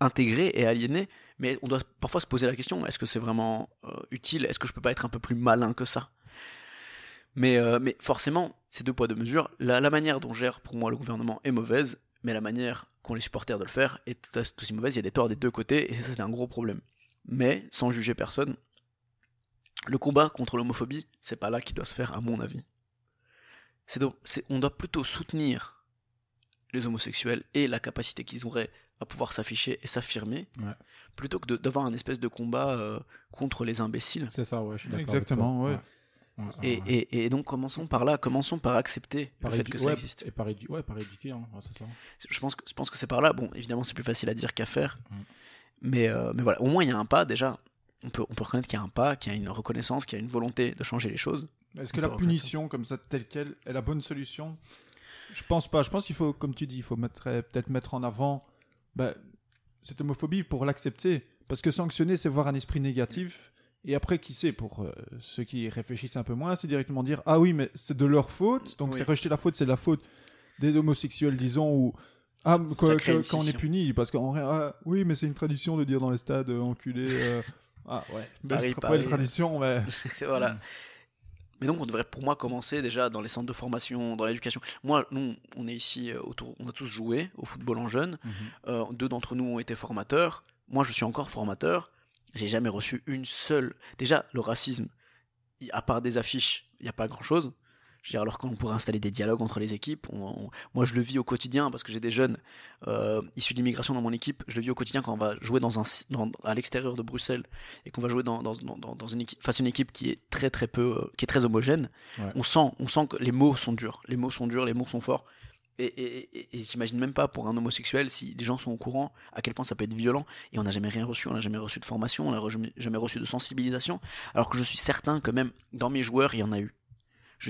intégré et aliéné. Mais on doit parfois se poser la question est-ce que c'est vraiment euh, utile? Est-ce que je peux pas être un peu plus malin que ça? Mais, mais forcément, c'est deux poids deux mesures. La, manière dont gère pour moi le gouvernement est mauvaise, mais la manière qu'ont les supporters de le faire est tout aussi mauvaise. Il y a des torts des deux côtés, et ça, c'est un gros problème. Mais, sans juger personne, le combat contre l'homophobie, c'est pas là qu'il doit se faire, à mon avis. Donc- on doit plutôt soutenir les homosexuels et la capacité qu'ils auraient à pouvoir s'afficher et s'affirmer, Ouais. plutôt que d'avoir un espèce de combat euh, contre les imbéciles. C'est ça, ouais, je suis d'accord. Exactement, avec ouais. toi. Ouais, ouais, Et, ouais. et- et donc commençons par là, commençons par accepter Par le fait que ça ouais, existe. Et par, édu- ouais, par éduquer, hein, ouais, c'est ça. Je pense que, je pense que c'est par là. Bon, évidemment, c'est plus facile à dire qu'à faire. Mm. Mais, euh, mais voilà, au moins il y a un pas déjà. On peut, on peut reconnaître qu'il y a un pas, qu'il y a une reconnaissance, qu'il y a une volonté de changer les choses. Est-ce que la punition, comme ça, telle qu'elle, est la bonne solution? Je pense pas. Je pense qu'il faut, comme tu dis, il faut mettre- euh, peut-être mettre en avant bah, cette homophobie pour l'accepter. Parce que sanctionner, c'est voir un esprit négatif. Et après, qui sait, pour euh, ceux qui réfléchissent un peu moins, c'est directement dire Ah oui, mais c'est de leur faute. Donc Oui. c'est rejeter la faute, c'est la faute des homosexuels, disons, ou. Ah, quand, quand- on est puni, parce qu'en vrai, ah, oui, mais c'est une tradition de dire dans les stades euh, enculé. euh, ah ouais, belle, Paris, Paris. tradition, mais. voilà. Mais donc on devrait pour moi commencer déjà dans les centres de formation, dans l'éducation. Moi, nous, on est ici euh, autour, on a tous joué au football en jeune. Mhm. Euh, deux d'entre nous ont été formateurs. Moi, je suis encore formateur. J'ai jamais reçu une seule. Déjà, le racisme, à part des affiches, il n'y a pas grand chose. Je veux dire, alors qu'on pourrait installer des dialogues entre les équipes. On- on- moi, je le vis au quotidien parce que j'ai des jeunes euh, issus d'immigration dans mon équipe. Je le vis au quotidien quand on va jouer dans un, dans- à l'extérieur de Bruxelles et qu'on va jouer dans, dans, dans, dans une équipe, face à une équipe qui est très très peu, euh, qui est très homogène. Ouais. On sent, on sent que les mots sont durs. Les mots sont durs, les mots sont forts. Et, et, et, et j'imagine même pas pour un homosexuel si les gens sont au courant à quel point ça peut être violent et on n'a jamais rien reçu, on n'a jamais reçu de formation, on n'a jamais reçu de sensibilisation, alors que je suis certain que même dans mes joueurs il y en a eu.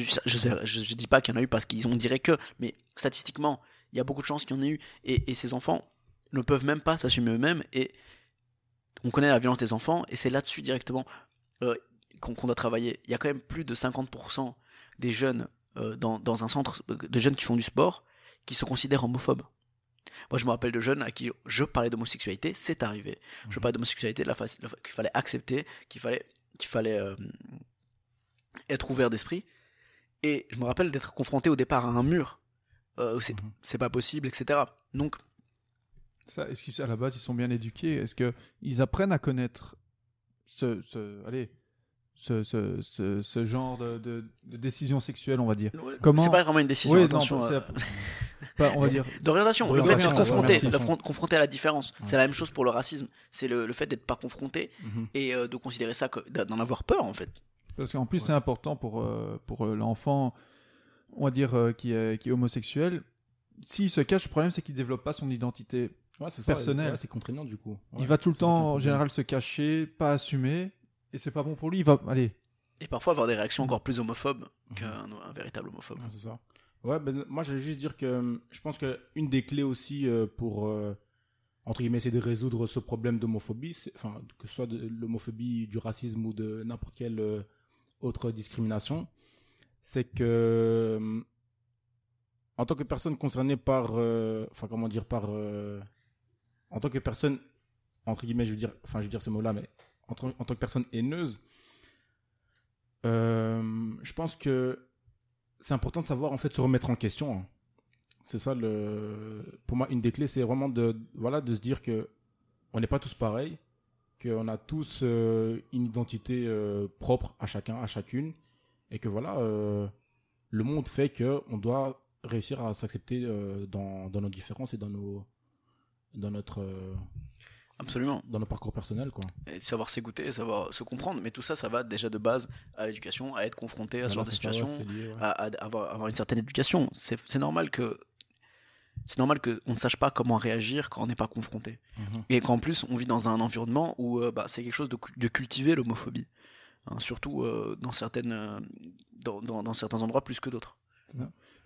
Je, je dis pas qu'il y en a eu parce qu'ils ont dirait que, mais statistiquement il y a beaucoup de chances qu'il y en ait eu et, et ces enfants ne peuvent même pas s'assumer eux-mêmes et on connaît la violence des enfants et c'est là-dessus directement euh, qu'on doit travailler. Il y a quand même plus de 50% des jeunes euh, dans, dans un centre de jeunes qui font du sport qui se considèrent homophobes. Moi, je me rappelle de jeunes à qui je parlais d'homosexualité, c'est arrivé. Je parlais d'homosexualité, qu'il fallait accepter, qu'il fallait, qu'il fallait euh, être ouvert d'esprit. Et je me rappelle d'être confronté au départ à un mur. Euh, c'est Mhm. c'est pas possible, etc. Donc, Ça, Est-ce qu'à la base, ils sont bien éduqués? Est-ce qu'ils apprennent à connaître ce, ce, allez, ce, ce, ce, ce genre de, de, de décision sexuelle, on va dire? Comment- c'est pas vraiment une décision, Oui, attention. euh, Pas- on va dire. D'orientation, le fait d'être confronté, front- confronté à la différence. Ouais. C'est la même chose pour le racisme. C'est le, le fait d'être pas confronté Mhm. et euh, de considérer ça, d'en avoir peur en fait. Parce qu'en plus, Ouais. c'est important pour, euh, pour euh, l'enfant, on va dire, euh, qui, est, qui est homosexuel. S'il se cache, le problème, c'est qu'il développe pas son identité. Ouais, c'est ouais, contraignant du coup. il va tout le temps, en général, se cacher, pas assumer, et c'est pas bon pour lui. Il va, allez, Et parfois avoir des réactions encore plus homophobes Mhm. qu'un un véritable homophobe. Ouais, c'est ça. Ouais, ben, moi j'allais juste dire que euh, je pense que une des clés aussi euh, pour euh, entre guillemets essayer de résoudre ce problème d'homophobie, enfin que ce soit de l'homophobie, du racisme ou de n'importe quelle euh, autre discrimination, c'est que euh, en tant que personne concernée par, euh, enfin comment dire par, euh, en tant que personne entre guillemets, je veux dire, enfin je veux dire ce mot-là, mais en, en tant que personne haineuse, je pense que c'est important de savoir en fait se remettre en question. hein. C'est ça le, pour moi une des clés, c'est vraiment de, voilà, de se dire que on n'est pas tous pareils, qu'on a tous euh, une identité euh, propre à chacun, à chacune, et que voilà, euh, le monde fait que on doit réussir à s'accepter dans, dans nos différences et dans nos, dans notre, Absolument. dans nos parcours personnels, quoi. Et savoir s'écouter, savoir se comprendre. Mais tout ça, ça va déjà de base à l'éducation, à être confronté à ce genre de situation, ouais. à, à avoir, avoir une certaine éducation. C'est normal que c'est normal qu'on ne sache pas comment réagir quand on n'est pas confronté. Mhm. Et qu'en plus, on vit dans un environnement où euh, bah, c'est quelque chose de, cu- de cultiver l'homophobie. Hein, surtout euh, dans, certaines, euh, dans, dans- dans certains endroits plus que d'autres.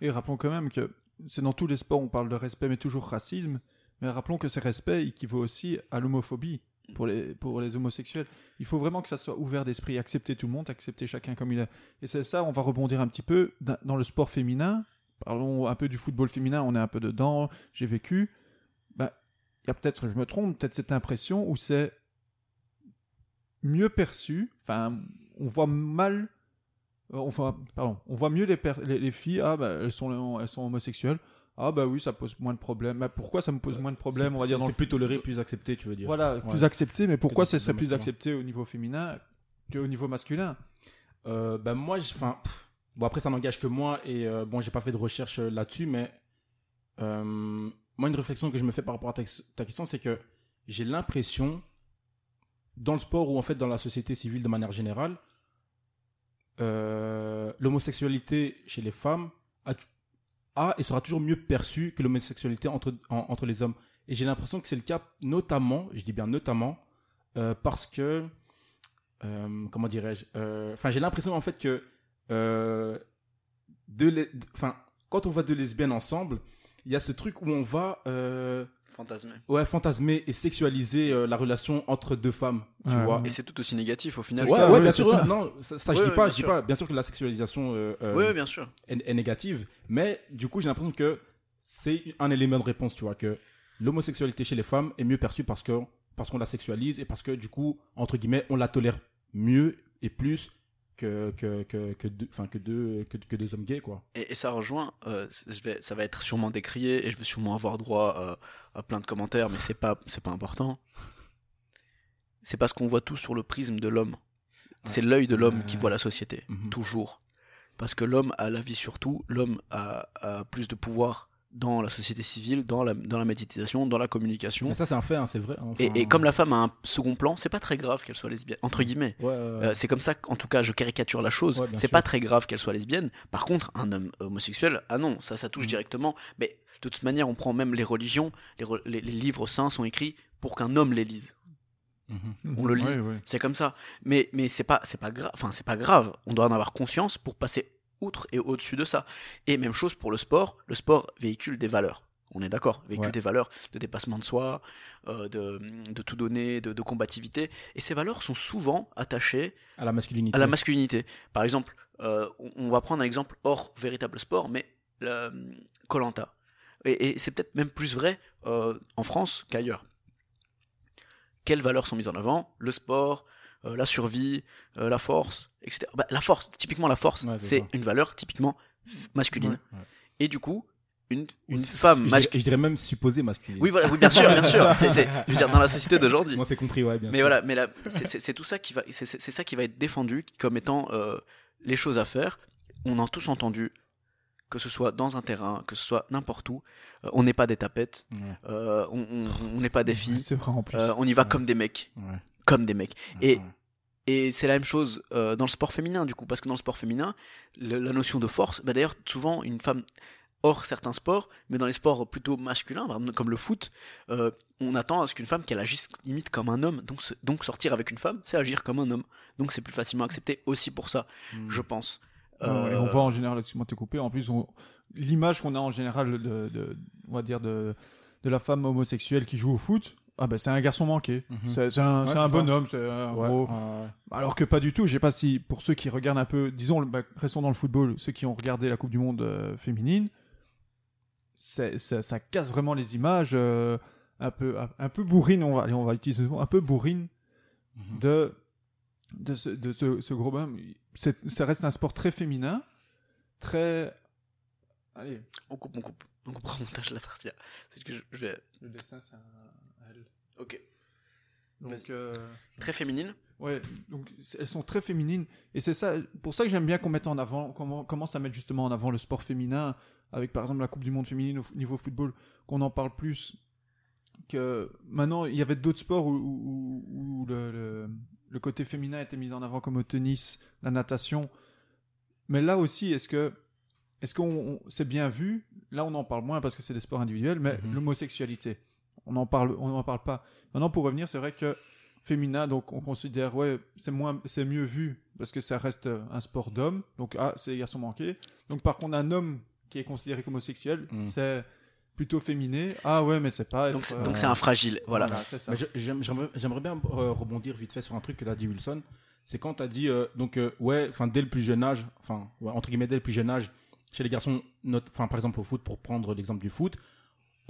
Et rappelons quand même que c'est dans tous les sports, on parle de respect, mais toujours racisme. Mais rappelons que ce respect équivaut aussi à l'homophobie pour les, pour les homosexuels. Il faut vraiment que ça soit ouvert d'esprit, accepter tout le monde, accepter chacun comme il est. Et c'est ça, on va rebondir un petit peu dans le sport féminin. Parlons un peu du football féminin, on est un peu dedans, j'ai vécu. Ben, Il y a peut-être, je me trompe, peut-être cette impression où c'est mieux perçu. Enfin, on voit mal euh, on voit, pardon, on voit mieux les, per- les, les filles, ah bah elles sont, elles sont homosexuelles. Ah bah oui, ça pose moins de problèmes. Mais pourquoi ça me pose moins de problèmes, on va dire C'est plus toléré, plus accepté, tu veux dire. Voilà, Ouais. plus accepté, mais pourquoi ce serait plus accepté au niveau féminin qu'au niveau masculin? Euh, ben moi, enfin, bon après ça n'engage que moi et euh, bon j'ai pas fait de recherche euh, là-dessus, mais euh, moi une réflexion que je me fais par rapport à ta, question, c'est que j'ai l'impression dans le sport ou en fait dans la société civile de manière générale, l'homosexualité chez les femmes a, et sera toujours mieux perçue que l'homosexualité entre, en- entre les hommes. Et j'ai l'impression que c'est le cas notamment, je dis bien notamment, parce que comment dirais-je Enfin, j'ai l'impression en fait que euh, deux les- enfin, quand on voit deux lesbiennes ensemble, il y a ce truc où on va euh, Fantasmé. ouais fantasmer et sexualiser euh, la relation entre deux femmes, tu Ouais, vois. Et c'est tout aussi négatif au final. Ouais, ça, ouais, ouais, bien sûr. ça. Non, ça, ça, je dis pas, bien je dis sûr. pas. Bien sûr que la sexualisation euh, euh, bien sûr. est, est négative, mais du coup, j'ai l'impression que c'est un élément de réponse, tu vois, que l'homosexualité chez les femmes est mieux perçue parce que parce qu'on la sexualise et parce que du coup, entre guillemets, on la tolère mieux et plus que que que que deux, enfin que deux que, que deux hommes gays, quoi. Et, et ça rejoint, euh, je vais, ça va être sûrement décrié et je vais sûrement avoir droit euh, à plein de commentaires, mais c'est pas, c'est pas important. C'est parce qu'on voit tout sur le prisme de l'homme. C'est l'œil de l'homme qui voit la société, Mhm. toujours. parce que l'homme a la vie sur tout, l'homme a, a plus de pouvoir dans la société civile, dans la, dans la méditation, dans la communication. Mais ça, c'est un fait, hein, c'est vrai. Enfin, Et, et comme la femme a un second plan, c'est pas très grave qu'elle soit lesbienne, entre guillemets. Ouais, ouais, Euh, c'est comme ça qu'en tout cas je caricature la chose. C'est pas très grave qu'elle soit lesbienne. Par contre, un homme homosexuel, ah non, ça ça touche Mhm. directement. Mais de toute manière, on prend même les religions, les, re- les- les livres saints sont écrits pour qu'un homme les lise. Mhm. On le lit. C'est comme ça. Mais mais c'est pas c'est pas grave. Enfin c'est pas grave. On doit en avoir conscience pour passer outre et au-dessus de ça. Et même chose pour le sport. Le sport véhicule des valeurs. On est d'accord. Véhicule Ouais. des valeurs de dépassement de soi, euh, de, de tout donner, de, de combativité. Et ces valeurs sont souvent attachées À la masculinité. à la masculinité. Par exemple, euh, on va prendre un exemple hors véritable sport, mais Colanta. Et, et c'est peut-être même plus vrai euh, en France qu'ailleurs. Quelles valeurs sont mises en avant? Le sport, euh, la survie, euh, la force, etc. Bah, la force, typiquement la force, Ouais, c'est une valeur typiquement masculine. Ouais. Et du coup, une, femme masculine. Je dirais même supposée masculine. Oui, voilà, oui, bien sûr, bien sûr. Je veux dire, dans la société d'aujourd'hui. Moi, c'est compris, ouais, bien Mais sûr. voilà, mais c'est- tout ça qui va, c'est- ça qui va être défendu comme étant euh, les choses à faire. On a tous entendu, que ce soit dans un terrain, que ce soit n'importe où, euh, on n'est pas des tapettes, Ouais, euh, on n'est pas des filles, vrai en plus. euh, on y va Ouais. comme des mecs, ouais, comme des mecs. Et ouais. et c'est la même chose euh, dans le sport féminin, du coup, parce que dans le sport féminin, le- la notion de force, bah d'ailleurs, souvent, une femme, hors certains sports, mais dans les sports plutôt masculins, comme le foot, euh, on attend à ce qu'une femme qu'elle agisse limite comme un homme. Donc, donc sortir avec une femme, c'est agir comme un homme. Donc c'est plus facilement accepté aussi pour ça, Hmm. je pense. Ouais, Euh, on voit en général, excuse-moi de te couper, en plus, on- l'image qu'on a en général de, de- on va dire de, de la femme homosexuelle qui joue au foot, ah ben c'est un garçon manqué. Mhm. C'est c'est un, Ouais, un bonhomme, c'est un Ouais, gros. ouais, ouais. Alors que pas du tout. Je sais pas si, pour ceux qui regardent un peu, disons, bah, restons dans le football, ceux qui ont regardé la Coupe du Monde euh, féminine, ça, ça casse vraiment les images euh, un peu, un, un peu bourrines, on va, allez, on va utiliser ce mot, un peu bourrines Mhm. de, de, ce, de ce, ce gros bonhomme. Ça reste un sport très féminin, très. Allez, On coupe, on coupe. On coupera au montage la partie. C'est que je, je vais. le dessin, c'est un. Ok. Donc, euh, Très féminine. Ouais, donc elles sont très féminines et c'est ça pour ça que j'aime bien qu'on mette en avant comment commence à mettre justement en avant le sport féminin avec par exemple la Coupe du monde féminine au niveau football qu'on en parle plus que maintenant il y avait d'autres sports où, où- où- où le, le- le côté féminin était mis en avant comme au tennis, la natation. Mais là aussi est-ce que est-ce qu'on on- c'est bien vu? Là on en parle moins parce que c'est des sports individuels mais Mhm. l'homosexualité on en parle on en parle pas. Maintenant pour revenir c'est vrai que féminin, donc on considère, ouais, c'est moins, c'est mieux vu parce que ça reste euh, un sport d'homme. Donc, ah, c'est les garçons manqués. Donc, par contre, un homme qui est considéré comme homosexuel, Mm. c'est plutôt féminé. Ah, ouais, mais c'est pas. Donc c'est euh, donc c'est un fragile. Voilà. ça. Mais J'aimerais j'aimerais bien euh, rebondir vite fait sur un truc que tu as dit, Wilson. C'est quand tu as dit, euh, donc, euh, ouais, enfin, dès le plus jeune âge, enfin, ouais, entre guillemets, dès le plus jeune âge, chez les garçons, enfin, par exemple au foot, pour prendre l'exemple du foot,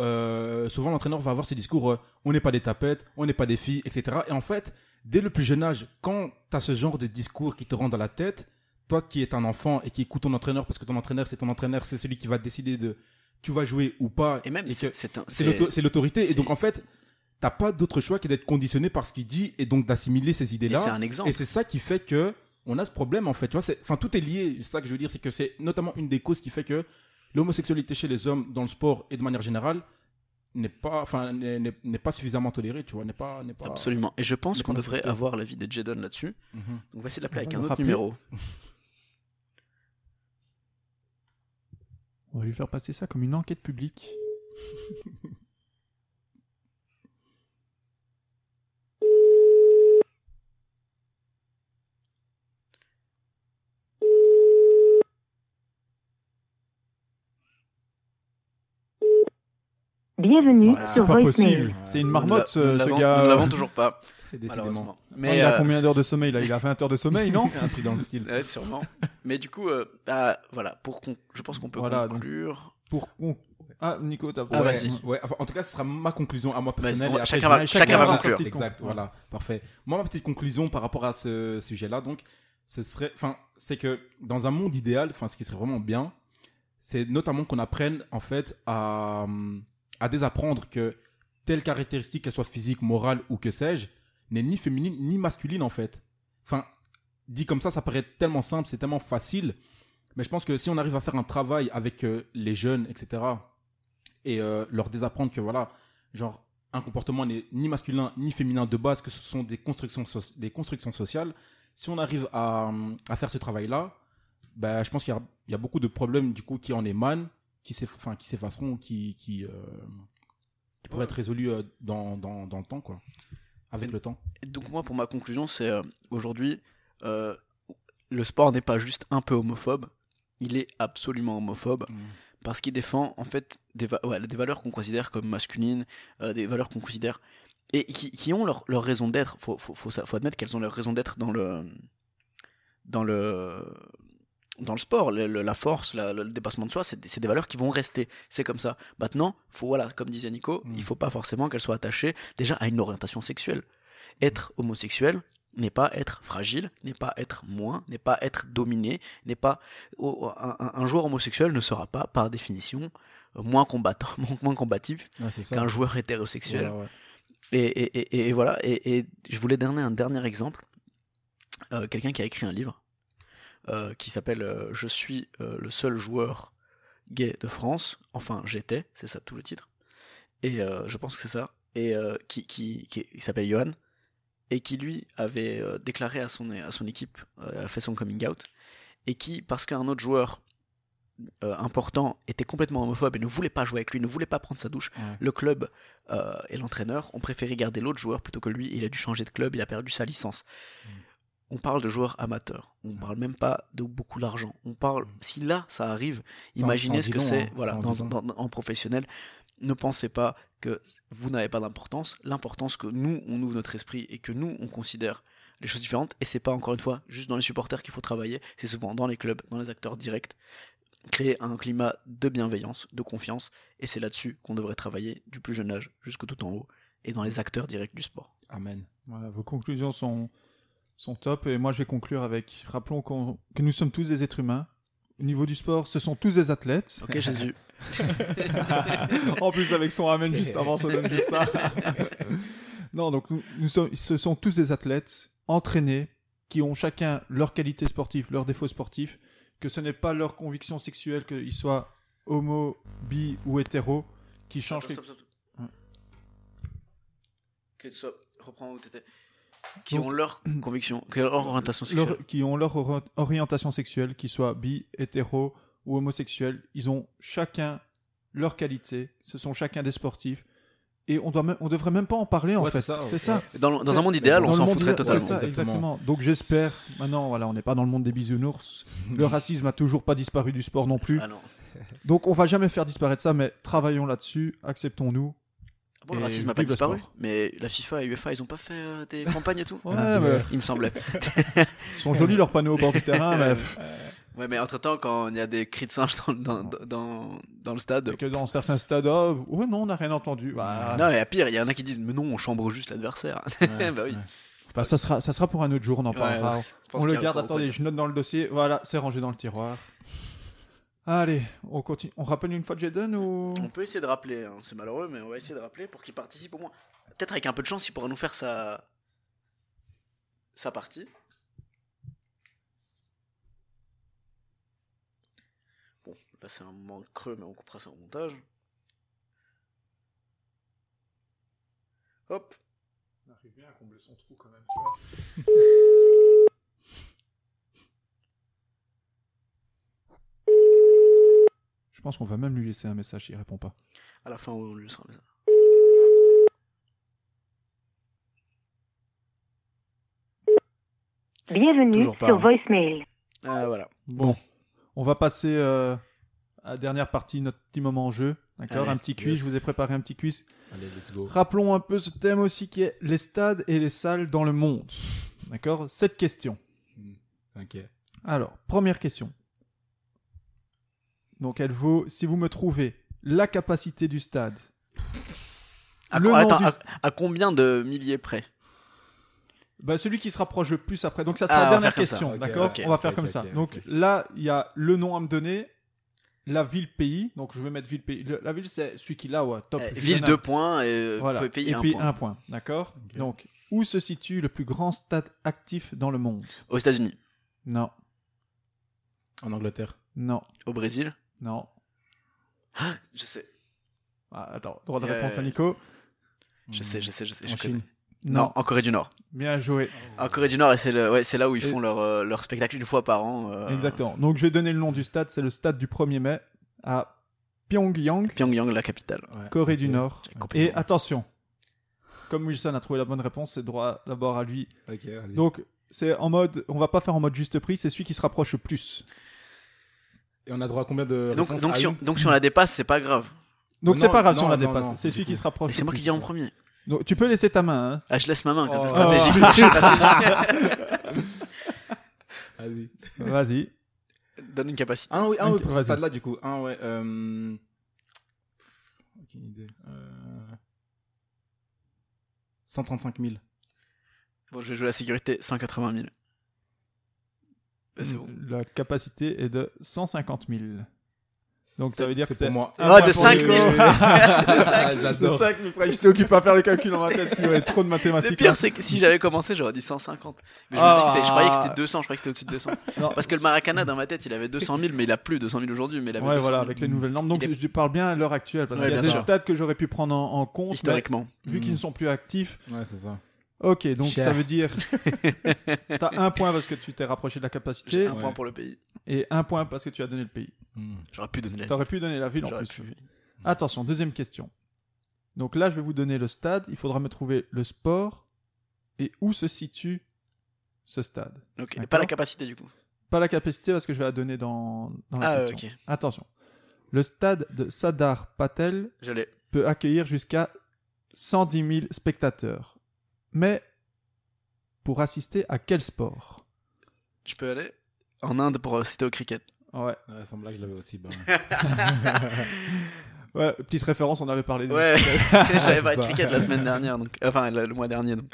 euh, souvent l'entraîneur va avoir ces discours, euh, on n'est pas des tapettes, on n'est pas des filles, etc. Et en fait, dès le plus jeune âge, quand tu as ce genre de discours qui te rend dans la tête, toi qui es un enfant et qui écoute ton entraîneur, parce que ton entraîneur, c'est ton entraîneur, c'est celui qui va décider de tu vas jouer ou pas. Et même, c'est l'autorité. Et donc, en fait, t'as pas d'autre choix que d'être conditionné par ce qu'il dit et donc d'assimiler ces et c'est idées-là. un exemple. Et c'est ça qui fait que on a ce problème, en fait. Tu vois, enfin, tout est lié. C'est ça que je veux dire, c'est que c'est notamment une des causes qui fait que l'homosexualité chez les hommes dans le sport et de manière générale n'est pas, enfin, n'est pas suffisamment tolérée, tu vois, n'est pas, n'est pas. Absolument. Et je pense qu'on devrait avoir l'avis de Jadon là-dessus. Mhm. Donc, on va essayer de l'appeler On avec un autre rappeler. numéro. On va lui faire passer ça comme une enquête publique. Bienvenue Voilà. C'est sur pas Voicemail. possible. C'est une marmotte, ce, nous ce l'avons- gars. Nous l'avons toujours pas, Décidément. Attends, Mais il a euh, combien d'heures de sommeil là? Il a 20 heures de sommeil, non? Un truc dans le style. ouais, sûrement. Mais du coup, euh, ah, voilà. Pour con- je pense qu'on peut Voilà, donc- conclure. Pour con- Ah, Nico, t'as Ah, ouais, vas-y. ouais, enfin, en tout cas, ce sera ma conclusion à moi personnelle. après, chacun va- chacun va conclure. Exact, voilà, parfait. Moi, ma petite conclusion par rapport à ce sujet-là, donc, ce serait, enfin, c'est que dans un monde idéal, enfin, ce qui serait vraiment bien, c'est notamment qu'on apprenne en fait à, à désapprendre que telle caractéristique, qu'elle soit physique, morale ou que sais-je, n'est ni féminine ni masculine en fait. Enfin, dit comme ça, ça paraît tellement simple, c'est tellement facile, Mais je pense que si on arrive à faire un travail avec euh, les jeunes, etc., et euh, leur désapprendre que voilà, genre, un comportement n'est ni masculin ni féminin de base, que ce sont des constructions, des constructions sociales, si on arrive à, faire ce travail-là, ben, je pense qu'il y a beaucoup de problèmes du coup qui en émanent, qui enfin, qui s'effaceront, qui, qui, euh, qui pourraient être résolus euh, dans, dans, dans le temps, quoi. Avec Et- le temps. Donc moi, pour ma conclusion, c'est euh, aujourd'hui, le sport n'est pas juste un peu homophobe, il est absolument homophobe parce qu'il défend en fait des, va- ouais, des valeurs qu'on considère comme masculines, des valeurs qu'on considère et qui, qui ont leur, leur raison d'être. Faut, faut, faut, faut admettre qu'elles ont leur raison d'être dans le dans le dans le sport, Le- le- la force, la- le dépassement de soi, c'est des, valeurs qui vont rester. C'est comme ça. Maintenant, faut voilà, comme disait Nico, Mm. il faut pas forcément qu'elles soient attachées déjà à une orientation sexuelle. Être homosexuel n'est pas être fragile, n'est pas être moins, n'est pas être dominé, n'est pas oh, un, joueur homosexuel ne sera pas par définition euh, moins combattant, moins combatif qu'un joueur hétérosexuel. Voilà, ouais. Et, et- et- et voilà, et, et je voulais donner un dernier exemple. Euh, Quelqu'un qui a écrit un livre euh, qui s'appelle euh, Je suis euh, le seul joueur gay de France. Enfin, j'étais, c'est ça tout le titre. Et je pense que c'est ça. Et qui, qui, qui- s'appelle Johan. Et qui lui avait déclaré à son, à son équipe, a fait son coming out. Et qui, parce qu'un autre joueur euh, important était complètement homophobe et ne voulait pas jouer avec lui, ne voulait pas prendre sa douche, Ouais. le club euh, et l'entraîneur ont préféré garder l'autre joueur plutôt que lui. Il a dû changer de club, il a perdu sa licence. On parle de joueurs amateurs. On parle même pas de beaucoup d'argent. On parle. Si là ça arrive, imaginez ce que c'est. hein. Voilà, en dans, dit long. dans- dans- en professionnel. Ne pensez pas que vous n'avez pas d'importance. L'importance que nous on ouvre notre esprit et que nous on considère les choses différentes. Et c'est pas encore une fois juste dans les supporters qu'il faut travailler. C'est souvent dans les clubs, dans les acteurs directs. Créer un climat de bienveillance, de confiance. Et c'est là-dessus qu'on devrait travailler du plus jeune âge jusqu'au tout en haut et dans les acteurs directs du sport. Amen. Voilà, vos conclusions sont, sont top. Et moi, je vais conclure avec rappelons qu'on- que nous sommes tous des êtres humains. Au niveau du sport, ce sont tous des athlètes. Ok Jésus. en plus, avec son amen juste avant, ça donne juste ça. non, donc nous, nous sommes, ce sont tous des athlètes entraînés qui ont chacun leurs qualités sportives, leurs défauts sportifs, que ce n'est pas leur conviction sexuelle, qu'ils soient homo, bi ou hétéro, qui change. Stop, stop. Ok, stop. Reprends où t'étais. Qui Donc- ont leur conviction, qui ont leur orientation sexuelle. leur- qui ont leur ori- orientation sexuelle, qu'ils soient bi, hétéro ou homosexuels, ils ont chacun leurs qualités, ce sont chacun des sportifs, et on doit même, on devrait même pas en parler en fait. c'est ça, C'est ouais. ça. Dans, dans un monde idéal, Dans on s'en foutrait idéal, totalement. c'est ça, Exactement. exactement. Donc j'espère, maintenant, voilà, on n'est pas dans le monde des bisounours. le racisme a toujours pas disparu du sport non plus. Ah non. Donc on va jamais faire disparaître ça, mais travaillons là-dessus, acceptons-nous. Bon, le Et racisme n'a pas disparu. Mais la FIFA et UEFA, ils ont pas fait euh, des campagnes et tout Ouais, Ah, mais Il me semblait. ils sont jolis leurs panneaux au bord du terrain, mais Ouais, mais entre temps, quand il y a des cris de singe dans, dans, dans, dans le stade. que dans certains stades, ah, ouais, non, on n'a rien entendu. Bah, Non, mais à pire, il y en a qui disent Mais non, on chambre juste l'adversaire. bah oui. enfin, ça, sera, ça sera pour un autre jour, on en Ouais, parlera. ouais. On le garde, attendez, je note dans le dossier. Voilà, c'est rangé dans le tiroir. Allez, on continue. On rappelle une fois Jaden ou? On peut essayer de rappeler, hein. c'est malheureux, mais on va essayer de rappeler pour qu'il participe au moins. Peut-être avec un peu de chance, il pourra nous faire sa, sa partie. Bon, là c'est un moment creux, mais on coupera ça au montage. Hop. On arrive bien à combler son trou quand même, tu vois. pense qu'on va même lui laisser un message s'il répond pas. À la fin, on lui laissera un message. Bienvenue Toujours sur hein. voicemail. Ah, voilà. Bon, on va passer euh, à la dernière partie, notre petit moment en jeu. D'accord? Un petit quiz, yes. je vous ai préparé un petit quiz. Allez, let's go. Rappelons un peu ce thème aussi qui est les stades et les salles dans le monde. D'accord? Cette question. Ok. Alors, première question. Donc elle vaut, si vous me trouvez la capacité du stade, À, Le attends, du- à, à combien de milliers près? Bah, celui qui se rapproche le plus après. Donc ça sera Ah, la dernière question, d'accord? On va faire comme ça. Donc là, il y a le nom à me donner, la ville pays. Donc je vais mettre ville pays. Le- La ville c'est celui qui l'a ouais, top. Eh, Ville donne 2 un- points et Voilà. peut payer et un puis point. un point, d'accord? Donc où se situe le plus grand stade actif dans le monde? Aux États-Unis. Non, En Angleterre. Non. Au Brésil Non. Je sais. Ah, attends, droit de Euh, réponse à Nico. Je sais, je sais, je sais. En je Chine. Non, en Corée du Nord. Bien joué. En Corée du Nord, et c'est ouais, là où ils Et- font leur, euh, leur spectacle une fois par an. euh, Exactement. Donc je vais donner le nom du stade. C'est le stade du 1er mai à Pyongyang, Pyongyang, la capitale. Ouais. Corée du. Nord. Et attention, comme Wilson a trouvé la bonne réponse, c'est droit d'abord à lui. Donc c'est en mode, on va pas faire en mode juste prix, c'est celui qui se rapproche le plus. Et on a droit à combien de donc, réponses donc, à si on, donc si on la dépasse, c'est pas grave. Donc c'est pas grave si on la non, dépasse. c'est celui coup. qui se rapproche. Et c'est moi qui dis en premier. Donc, tu peux laisser ta main. Hein. Ah, je laisse ma main, comme ça, Oh. stratégique. Vas-y. Vas-y. Donne une capacité. Ah oui, ah, oui pour ce stade-là, du coup. Ah ouais. Euh... Aucune idée. Euh... 135 000. Bon, je vais jouer la sécurité, 180 000. C'est bon. La capacité est de 150 000. Donc ça veut dire que C'est moi. Ah, de pour 5 Nico. 000. De J'adore. 5 000 frère, j'étais occupé à faire les calculs dans ma tête, il y avait trop de Le mathématiques. pire, c'est que si j'avais commencé, j'aurais dit 150. Mais je, me Ah. dis que c'est- je croyais que c'était 200, je croyais que c'était au-dessus de 200. Non. Parce que le Maracana, dans ma tête, il avait 200 000, mais il a plus 200 000 aujourd'hui. Mais il avait Ouais, 200 voilà, 000. avec les nouvelles normes. Donc est- je parle bien à l'heure actuelle, parce Ouais, qu'il y a des sûr. stades que j'aurais pu prendre en, en compte, mais, Historiquement. vu qu'ils ne sont plus actifs. Ouais, c'est ça. Ok, donc Cher. ça veut dire... T'as un point parce que tu t'es rapproché de la J'ai capacité, un Ouais. point pour le pays. et un point parce que tu as donné le pays. Mm. J'aurais pu donner la T'aurais pu donner la ville en plus. pu. Attention, deuxième question. Donc là, je vais vous donner le stade. Il faudra me trouver le sport et où se situe ce stade. Ok, D'accord. pas la capacité du coup. Pas la capacité parce que je vais la donner dans, dans la Ah, question. ok. Attention. Le stade de Sadar Patel Je l'ai. peut accueillir jusqu'à 110 000 spectateurs. Mais pour assister à quel sport? Tu peux aller en Inde pour assister au cricket. Ouais. Ouais, sans blague, je l'avais aussi. Bah. Ouais, petite référence, on avait parlé de Ouais, j'avais pas de cricket la semaine dernière, donc enfin le, le mois dernier. Donc.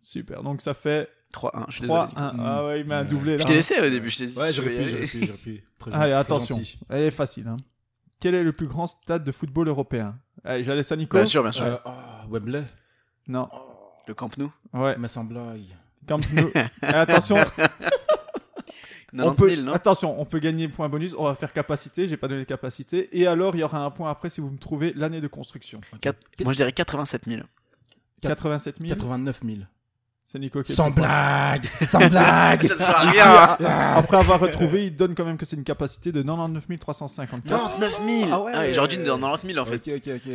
Super. Donc ça fait 3-1, je suis désolé. 3-1. du coup. Ah ouais, il met un Ouais. doublé là. Je t'ai laissé au début, je t'ai dit. Ouais, je j'aurais vais y pu, aller. j'aurais pu, j'aurais pu. Très Allez, gentil, attention. gentil. Elle est facile. Hein. Quel est le plus grand stade de football européen? Allez, j'allais ça, Nico Bien sûr, bien sûr. Euh, ah, Wembley. Non. Le Camp Nou. Ouais. Mais sans blague. Camp Nou. Et attention, 90 on peut, 000, non? attention, on peut gagner point bonus. On va faire capacité. J'ai pas donné de capacité. Et alors, il y aura un point après si vous me trouvez l'année de construction. Quatre- Moi je dirais 87 000. 87 000. 89 000. C'est Nico qui est Sans blague Sans blague Ça sert à rien Après avoir retrouvé, il donne quand même que c'est une capacité de 99 354. 99 000 Ah ouais. J'aurais dû dire 90 000 en fait. Ok, ok, ok.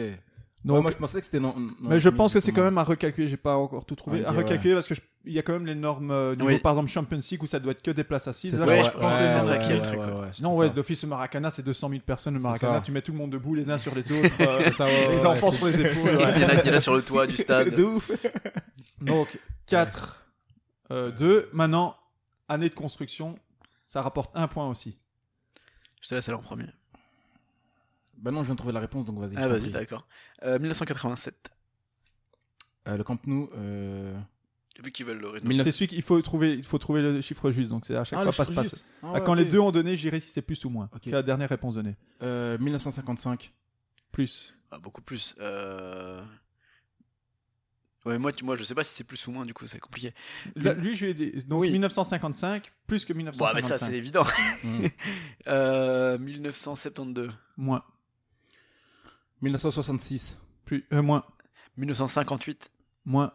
Donc, Ouais, moi, je pensais que c'était non. non, mais je pense que c'est quand même à recalculer. J'ai pas encore tout trouvé. À ouais. recalculer parce que je- il y a quand même les normes euh, niveau, Oui. par exemple Champions League où ça doit être que des places assises. C'est Là, je pense que c'est ça qui est le truc, ouais, quoi. ouais, c'est Non, ça. ouais, d'office, le Maracana, c'est 200 000 personnes. Le Maracana, tu mets tout le monde debout, les uns sur les autres, euh, C'est ça, ouais, les ouais, enfants sur les épaules. Il y, en a, il y en a sur le toit du stade. De ouf Donc, 4, 2. Maintenant, année de construction, ça rapporte un point aussi. Je te laisse aller en premier. Bah non, je viens de trouver la réponse, donc vas-y. Ah vas-y, d'accord. Euh, 1987. Euh, le Camp Nou. Euh... Vu qu'ils veulent le rénover. 1900. C'est celui qu'il faut trouver, il faut trouver le chiffre juste. Donc, c'est à chaque Ah, fois passe-passe. Ah, Ah, ouais, Quand les deux ont donné, je dirais si c'est plus ou moins. C'est la dernière réponse donnée. Euh, 1955. Plus. Ah, beaucoup plus. Euh... Ouais, moi, tu- moi, je sais pas si c'est plus ou moins, du coup, c'est compliqué. Là, lui, je lui ai dit. Donc, Oui. 1955, plus que Bon, 1955. mais ça, c'est évident. Hmm. Euh, 1972. Moins. 1966. Plus. euh, moins. 1958. Moins.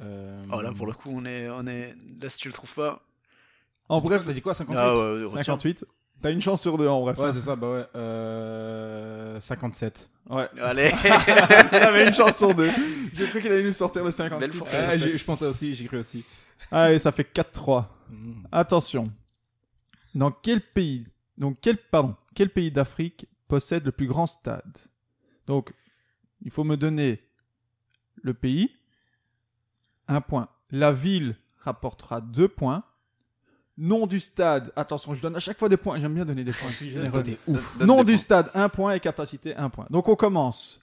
Euh... Oh là, pour le coup, on est, on est. Là, si tu le trouves pas. En bref, T'as dit quoi 58 Ah ouais, retiens. 58. T'as une chance sur deux, en bref. Ouais, c'est ça, bah ouais. Euh... 57. Ouais. Allez. Il avait une chance sur deux. J'ai cru qu'il allait nous sortir le 56. Belle fourchette. Euh, Ah, je pensais aussi, j'ai cru aussi. Allez, ça fait 4-3. Hmm. Attention. Dans quel pays, donc quel, pardon, quel pays d'Afrique possède le plus grand stade Donc, il faut me donner le pays, un point. La ville rapportera deux points. Nom du stade, attention, je donne à chaque fois des points. J'aime bien donner des points. t'es ouf. Donne Nom des du points. stade, un point et capacité, un point. Donc on commence.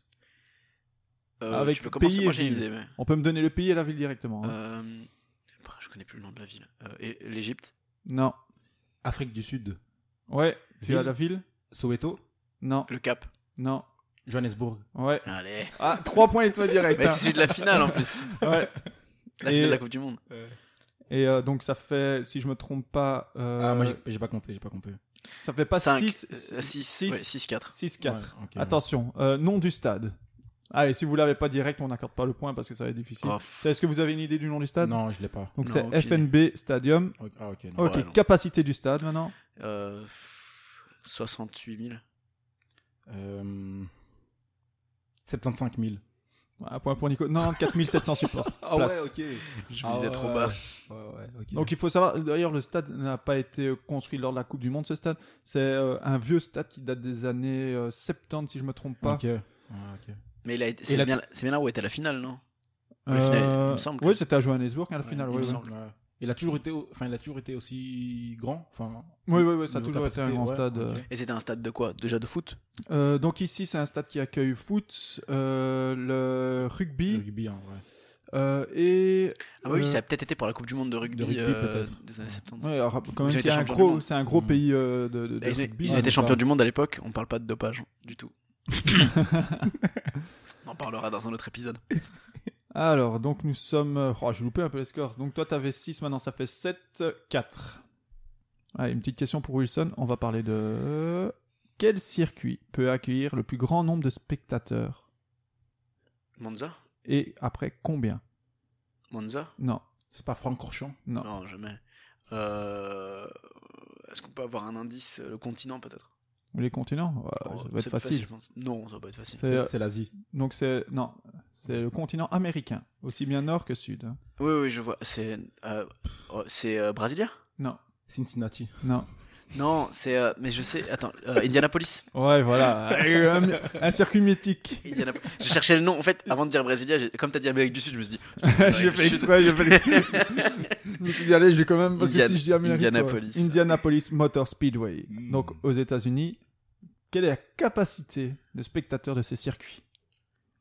Euh, Avec tu peux commencer, pays moi et ville. idée. Mais... On peut me donner le pays et la ville directement. hein. Euh... bah, Je connais plus le nom de la ville. Euh, et l'Égypte? Non. Afrique du Sud. Ouais. Tu Ville. as la ville? Soweto. Non. Le Cap Non. Johannesburg. Ouais. Allez. Ah, 3 points et toi direct. Mais hein. c'est celui de la finale en plus. Ouais. La Et- finale de la Coupe du Monde. Et euh, donc ça fait, si je me trompe pas, euh, Ah, moi j'ai pas compté, j'ai pas compté. Ça fait pas 5, 6 6, 6, 4. 6 4. Ouais, ok. Attention, euh, nom du stade. Allez, si vous l'avez pas direct, on n'accorde pas le point parce que ça va être difficile. Oh. C'est- Est-ce que vous avez une idée du nom du stade? Non, je l'ai pas. Donc c'est FNB Stadium. Ok, Ah, ok. non. Ok, Ouais, non. capacité du stade maintenant? Euh, 68 000. Euh, 75 000. Un point pour Nico. Non, 4700 supports. Ah Place. ok. Je Ah visais ouais, trop ouais, bas. Ouais, ouais. Donc il faut savoir, d'ailleurs le stade n'a pas été euh, construit lors de la Coupe du Monde ce stade. C'est euh, un vieux stade qui date des années euh, 70 si je me trompe pas. Ok. Ah. Mais il a été- Et c'est la- bien, là où était la finale, non? La finale, il me semble que- Oui, c'était à Johannesburg à la Ouais, finale. il me semble. Il a toujours été, enfin, il a toujours été aussi grand. Enfin. Oui, oui, oui, ça a toujours été un grand ouais, stade. euh. Et c'était un stade de quoi? Déjà de foot? Euh, donc ici c'est un stade qui accueille foot, euh, le rugby Rugby, hein, ouais. euh, et Ah oui, euh, ça a peut-être été pour la Coupe du Monde de rugby, de rugby, euh, peut-être. des années 70. Ouais, alors, quand même, a un gros, c'est un gros pays euh, de, de, de ils, ont- rugby. ils ont Ouais, été c'est champions ça. du monde à l'époque, on parle pas de dopage du tout. on en parlera dans un autre épisode. Alors, donc nous sommes. euh, Oh, j'ai loupé un peu les scores. Donc toi, t'avais 6, maintenant ça fait 7, 4. Allez, une petite question pour Wilson. On va parler de. Quel circuit peut accueillir le plus grand nombre de spectateurs? Monza? Et après combien? Monza? Non, C'est pas Francorchamps non. Non, jamais. Euh, Est-ce qu'on peut avoir un indice euh, Le continent peut-être? Les continents? Oh, Ça va être facile. je pense. Non, ça va pas être facile. C'est- C'est l'Asie. Donc c'est. Non, c'est le continent américain. Aussi bien nord que sud. Oui, oui, je vois. C'est euh, oh, c'est euh, Brasilia? Non, Cincinnati. non. Non, c'est. euh, mais je sais. Attends, euh, Indianapolis? Ouais, voilà. un, un circuit mythique. Indianap- je cherchais le nom. En fait, avant de dire Brasilia, j'ai- comme t'as dit Amérique du Sud, je me suis dit. j'ai fait exprès, j'ai fait Je me suis dit, allez, je vais quand même, parce Indian- que si je dis Amérique, Indianapolis. ouais. Indianapolis Motor Speedway. Mm. Donc, aux États-Unis, quelle est la capacité de spectateurs de ces circuits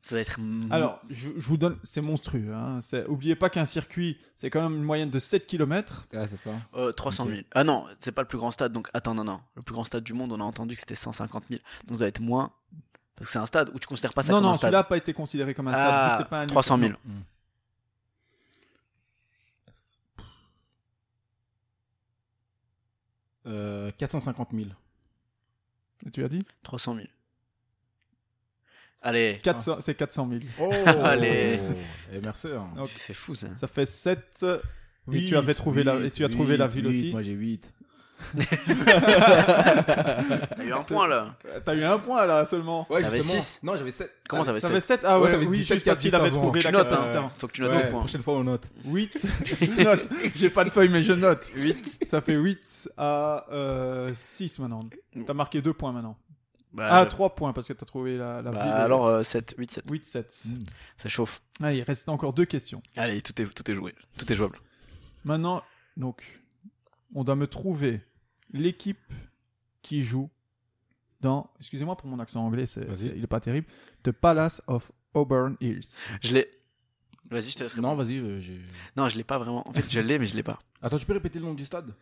Ça va être. Alors, je, je vous donne, c'est monstrueux. Hein. Oubliez pas qu'un circuit, c'est quand même une moyenne de 7 km. Ouais, c'est ça. Euh, 300 000. Ah non, c'est pas le plus grand stade. Donc attends, non, non. Le plus grand stade du monde, on a entendu que c'était 150 000. Donc ça va être moins. Parce que c'est un stade où tu considères pas ça Non, comme non, un stade. celui-là n'a pas été considéré comme un stade. Ah, c'est pas un 300 000. Non. Euh, 450 000. Et Tu as dit 300 000. Allez. 400, C'est 400 000. Oh Allez. Et merci. hein. Donc, C'est fou ça. Ça fait 7. Huit, et tu avais trouvé la, et tu as huit, trouvé la ville huit. aussi. Moi j'ai 8. T'as eu un point là. T'as eu un point là seulement. Ouais, T'avais justement. six Non, j'avais 7. Comment t'avais T'avais 7 7 Ah Ouais, ouais, oui, 17 juste parce qu'il avait avant. trouvé la capacité. hein. Faut que tu notes Ouais, point. prochaine fois on note. 8, je note. J'ai pas de feuille, mais je note. 8. Ça fait 8 à euh, 6 maintenant. T'as marqué 2 points maintenant. Bah, ah, je- 3 points parce que t'as trouvé la, la bah, ville. alors euh, 7, 8, 7. 8, 7. Ça chauffe. Allez, il reste encore deux questions. Allez, tout est, tout est joué. Tout est jouable. Maintenant, donc, on doit me trouver l'équipe qui joue dans. Excusez-moi pour mon accent anglais, c'est, il est pas terrible. The Palace of Auburn Hills. Je l'ai. Vas-y, je te laisse répondre. Non, vas-y. euh, j'ai- Non, je l'ai pas vraiment. En fait, je l'ai, mais je l'ai pas. Attends, tu peux répéter le nom du stade?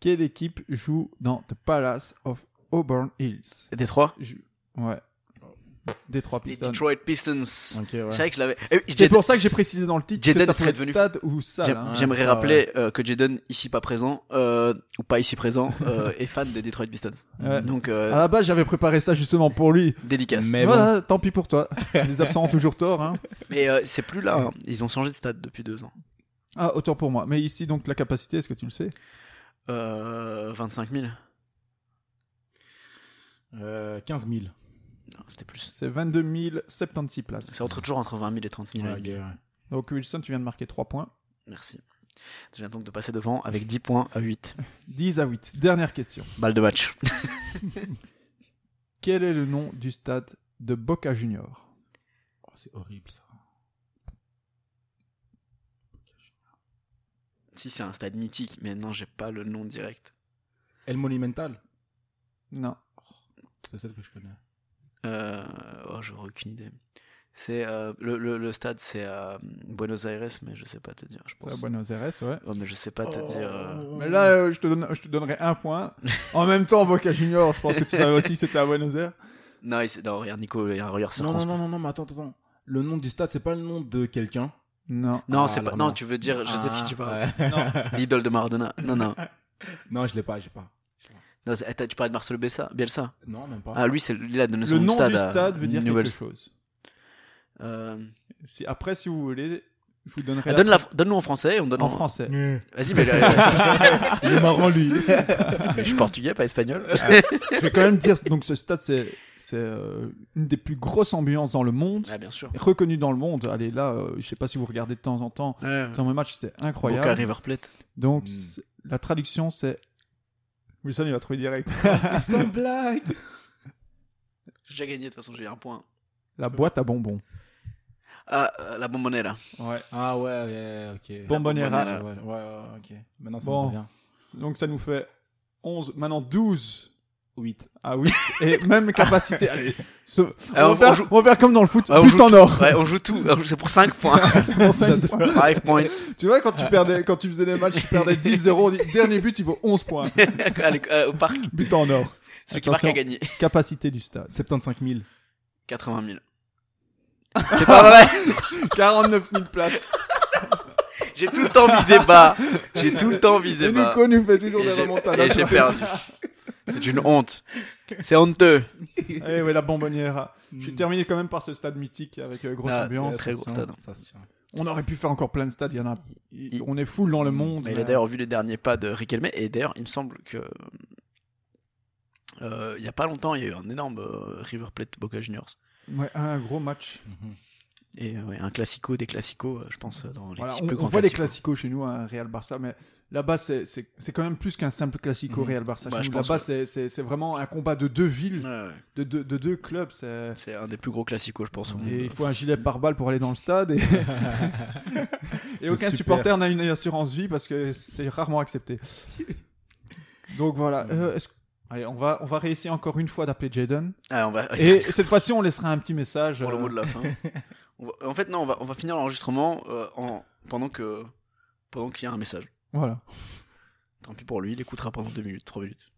Quelle équipe joue dans The Palace of Auburn Hills? Détroit? Je- Ouais. Détroit Les Pistons. Detroit Pistons. Ouais. C'est vrai que je l'avais. Eh, C'est Jaden- pour ça que j'ai précisé dans le titre Jaden que ça serait devenu- stade ou salle. Hein. J'aimerais rappeler euh, que Jaden, ici pas présent, euh, ou pas ici présent, euh, est fan de Detroit Pistons. Ouais. Donc, euh, À la base, j'avais préparé ça justement pour lui. dédicace. Mais voilà, tant pis pour toi. Les absents ont toujours tort. Hein. Mais euh, c'est plus là. hein. Ils ont changé de stade depuis deux ans. Ah, autant pour moi. Mais ici, donc, la capacité, est-ce que tu le sais? Euh, 25 000. bon. Euh, 15 000. Non, c'était plus. C'est 22 076 places. C'est entre, toujours entre 20 000 et 30 000. Ouais, la ok, ligue. ouais. Donc, Wilson, tu viens de marquer 3 points. Merci. Je viens donc de passer devant avec 10 points à 8. 10 à 8. Dernière question. Balle de match. Quel est le nom du stade de Boca Junior Oh, c'est horrible ça. si, c'est un stade mythique, mais non, j'ai pas le nom direct. El Monumental? Non. C'est celle que je connais. Euh, oh, j'aurais aucune idée. C'est euh, le, le, le stade, c'est à Buenos Aires, mais je sais pas te dire. Je C'est à pense. Buenos Aires, ouais. Oh, mais je sais pas te dire. euh, Mais là, euh, je, te donne, je te donnerai un point. En même temps, Boca Junior, je pense que tu savais aussi que c'était à Buenos Aires. Non, il- non, regarde Nico, il y a un regard Non, non, non, non, non, mais attends, attends. Le nom du stade, c'est pas le nom de quelqu'un? Non. Non, Ah, c'est pas. Non, non. tu veux dire, je sais de qui tu parles. Ouais. Non. L'idole de Maradona. Non, non. non, je l'ai pas, j'ai pas. Non, tu parlais de Marcelo Bielsa, Bielsa. Non, même pas. Ah, lui, c'est il a donné son Le nom stade du à stade veut dire Newell's. quelque chose. Euh, Si, après, si vous voulez, je vous donnerai ah, la- donne la- Donne-nous en français on donne en français. Vas-y, mais Il est marrant, lui. je suis portugais, pas espagnol. Je vais quand même dire, donc ce stade, c'est c'est euh, une des plus grosses ambiances dans le monde, Ah, bien sûr. reconnue dans le monde. Allez, là, euh, je sais pas si vous regardez de temps en temps. Dans mes matchs, c'était Boca incroyable. River Plate. Donc, Mm. c'est- la traduction, c'est. Wilson, il va trouver direct. Sans blague. J'ai gagné, de toute façon, j'ai un point. la boîte à bonbons. Ah, euh, la bombonera. Ouais. Ah ouais, ouais, ok. Bombonera. Ouais, ouais, ouais, ouais, ok. Maintenant, ça Bon. me revient. Donc, ça nous fait 11, maintenant 12 8. à 8. et même capacité. Allez, ce- on, Ah, va on- faire, on joue- on va faire comme dans le foot, Ah, but joue en or. Ouais, on joue tout. Ah, C'est pour 5 points. C'est pour ça que- 5 points. tu vois, quand tu, perdais, quand tu faisais des matchs, tu perdais 10-0, on dit, dernier but, il vaut 11 points. Allez, euh, au parc, But en or. celui qui marque a gagné. Capacité du stade. 75 000. 80 000. C'est pas vrai 49 000 places. J'ai tout le temps visé bas. J'ai tout le temps visé Et bas. Nico nous fait toujours Et des remontadas. et j'ai perdu. C'est une honte. C'est honteux. Eh ouais, la bonbonnière. J'ai terminé quand même par ce stade mythique avec euh, grosse Ah, ambiance. très gros stade. Ça se tient. On aurait pu faire encore plein de stades. Il y en a. il- Il- On est full dans le monde. Mais il mais- a d'ailleurs vu les derniers pas de Riquelme. Et d'ailleurs, il me semble que. euh, il y a pas longtemps, il y a eu un énorme euh, River Plate Boca Juniors. Ouais, un gros match. Mhm. Et euh, ouais, un classico, des classicos, euh, je pense, euh, dans les Voilà, petits on, plus on grands voit les classicos. chez nous, un Real Barça, mais là-bas, c'est- c'est c'est quand même plus qu'un simple classico Mhm. Real Barça. Bah, Là-bas, ouais. c'est- c'est c'est vraiment un combat de deux villes, Ouais, ouais. de, deux- de deux clubs. c'est- C'est un des plus gros classicos, je pense, au monde. Et il faut un gilet pare-balles pour aller dans le stade. Et, et aucun Super. supporter n'a une assurance vie parce que c'est rarement accepté. Donc voilà. euh, est-ce- Allez, on va, on va réessayer encore une fois d'appeler Jaden. Ah, on va... Et cette fois-ci, on laissera un petit message. pour le mot de la fin. On va- En fait, non, on va, on va finir l'enregistrement euh, en... pendant que pendant qu'il y a un message. Voilà. Tant pis pour lui, il écoutera pendant 2 minutes, 3 minutes.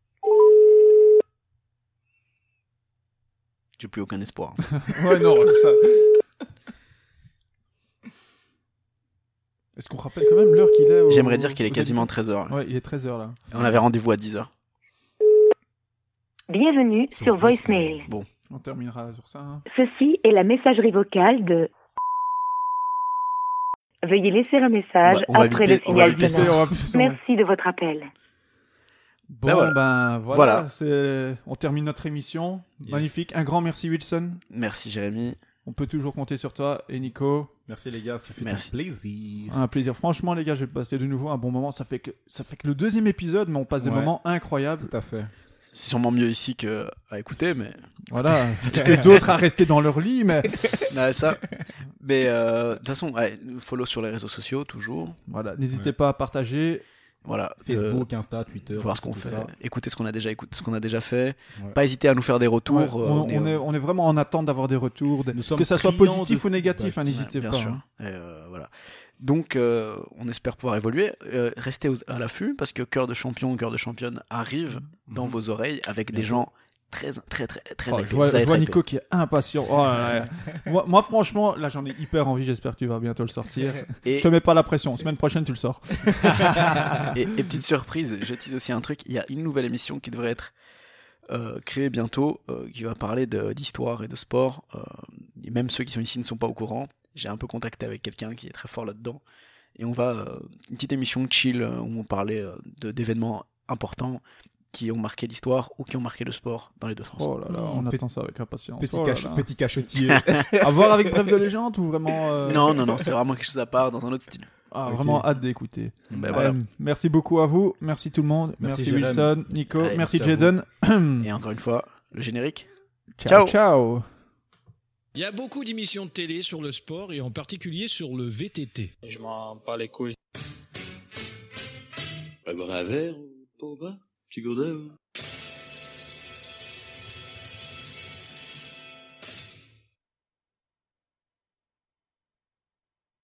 J'ai plus aucun espoir. Ouais, non, c'est ça. Est-ce qu'on rappelle quand même l'heure qu'il est au- J'aimerais dire qu'il est quasiment habitants 13h. Ouais, il est 13h là. On avait rendez-vous à 10h. Bienvenue Sur sur voicemail. Voicemail. On terminera sur ça. hein. Ceci est la messagerie vocale de... Veuillez laisser un message On va- on va après le signal sonore. Merci de votre appel. Bon, Ben voilà. ben voilà. On termine notre émission. Yes. Magnifique. Un grand merci, Wilson. Merci Jérémy. On peut toujours compter sur toi. Et Nico, Merci les gars, ça fait Merci. un plaisir. un plaisir. Franchement, les gars, j'ai passé de nouveau un bon moment. Ça fait que, ça fait que le deuxième épisode, mais on passe des Ouais. moments incroyables. Tout à fait. C'est sûrement mieux ici que à écouter, mais Voilà. Et d'autres à rester dans leur lit, mais Ouais, ça. Mais euh, de toute façon, ouais, follow sur les réseaux sociaux toujours. voilà. N'hésitez Ouais. pas à partager. Voilà. Facebook, Insta, Twitter. euh, voir ce qu'on fait, ça. écouter ce qu'on a déjà écouté, ce qu'on a déjà fait. Ouais. Pas hésiter à nous faire des retours. Ouais, euh, on, on est, on est vraiment en attente d'avoir des retours, des- que ça soit positif de ou négatif. hein, N'hésitez bien pas. sûr. hein. Et, euh, voilà. Donc, euh, on espère pouvoir évoluer. Euh, restez aux- à l'affût parce que Cœur de champion, Cœur de championne arrive dans Mhm. vos oreilles avec des gens très, très, très, très Oh, je vois, je Nico qui est impatient. Oh là là. moi, moi, franchement, là, j'en ai hyper envie. J'espère que tu vas bientôt le sortir. Et, Je te mets pas la pression. Semaine prochaine, tu le sors. et, et petite surprise, je tease aussi un truc. Il y a une nouvelle émission qui devrait être euh, créée bientôt, qui va parler d'histoire et de sport. Et même ceux qui sont ici ne sont pas au courant. J'ai un peu contacté avec quelqu'un qui est très fort là-dedans. Et on va euh, une petite émission chill euh, où on parlait euh, de- d'événements importants qui ont marqué l'histoire ou qui ont marqué le sport dans les deux sens. Oh là là, on attend ça avec impatience. Petit, Oh là cach- là. petit cachetier. À voir avec Bref de légende ou vraiment. euh, Non, non, non, c'est vraiment quelque chose à part dans un autre style. Ah. Vraiment hâte d'écouter. Ben voilà. Merci beaucoup à vous. Merci tout le monde. Merci, Merci. Wilson, Nico. Allez, merci Jaden. Et encore une fois, le générique. ciao. ciao. ciao. Il y a beaucoup d'émissions de télé sur le sport et en particulier sur le VTT. Je m'en bats les couilles. On va boire un verre, pauvre Petit gourdin.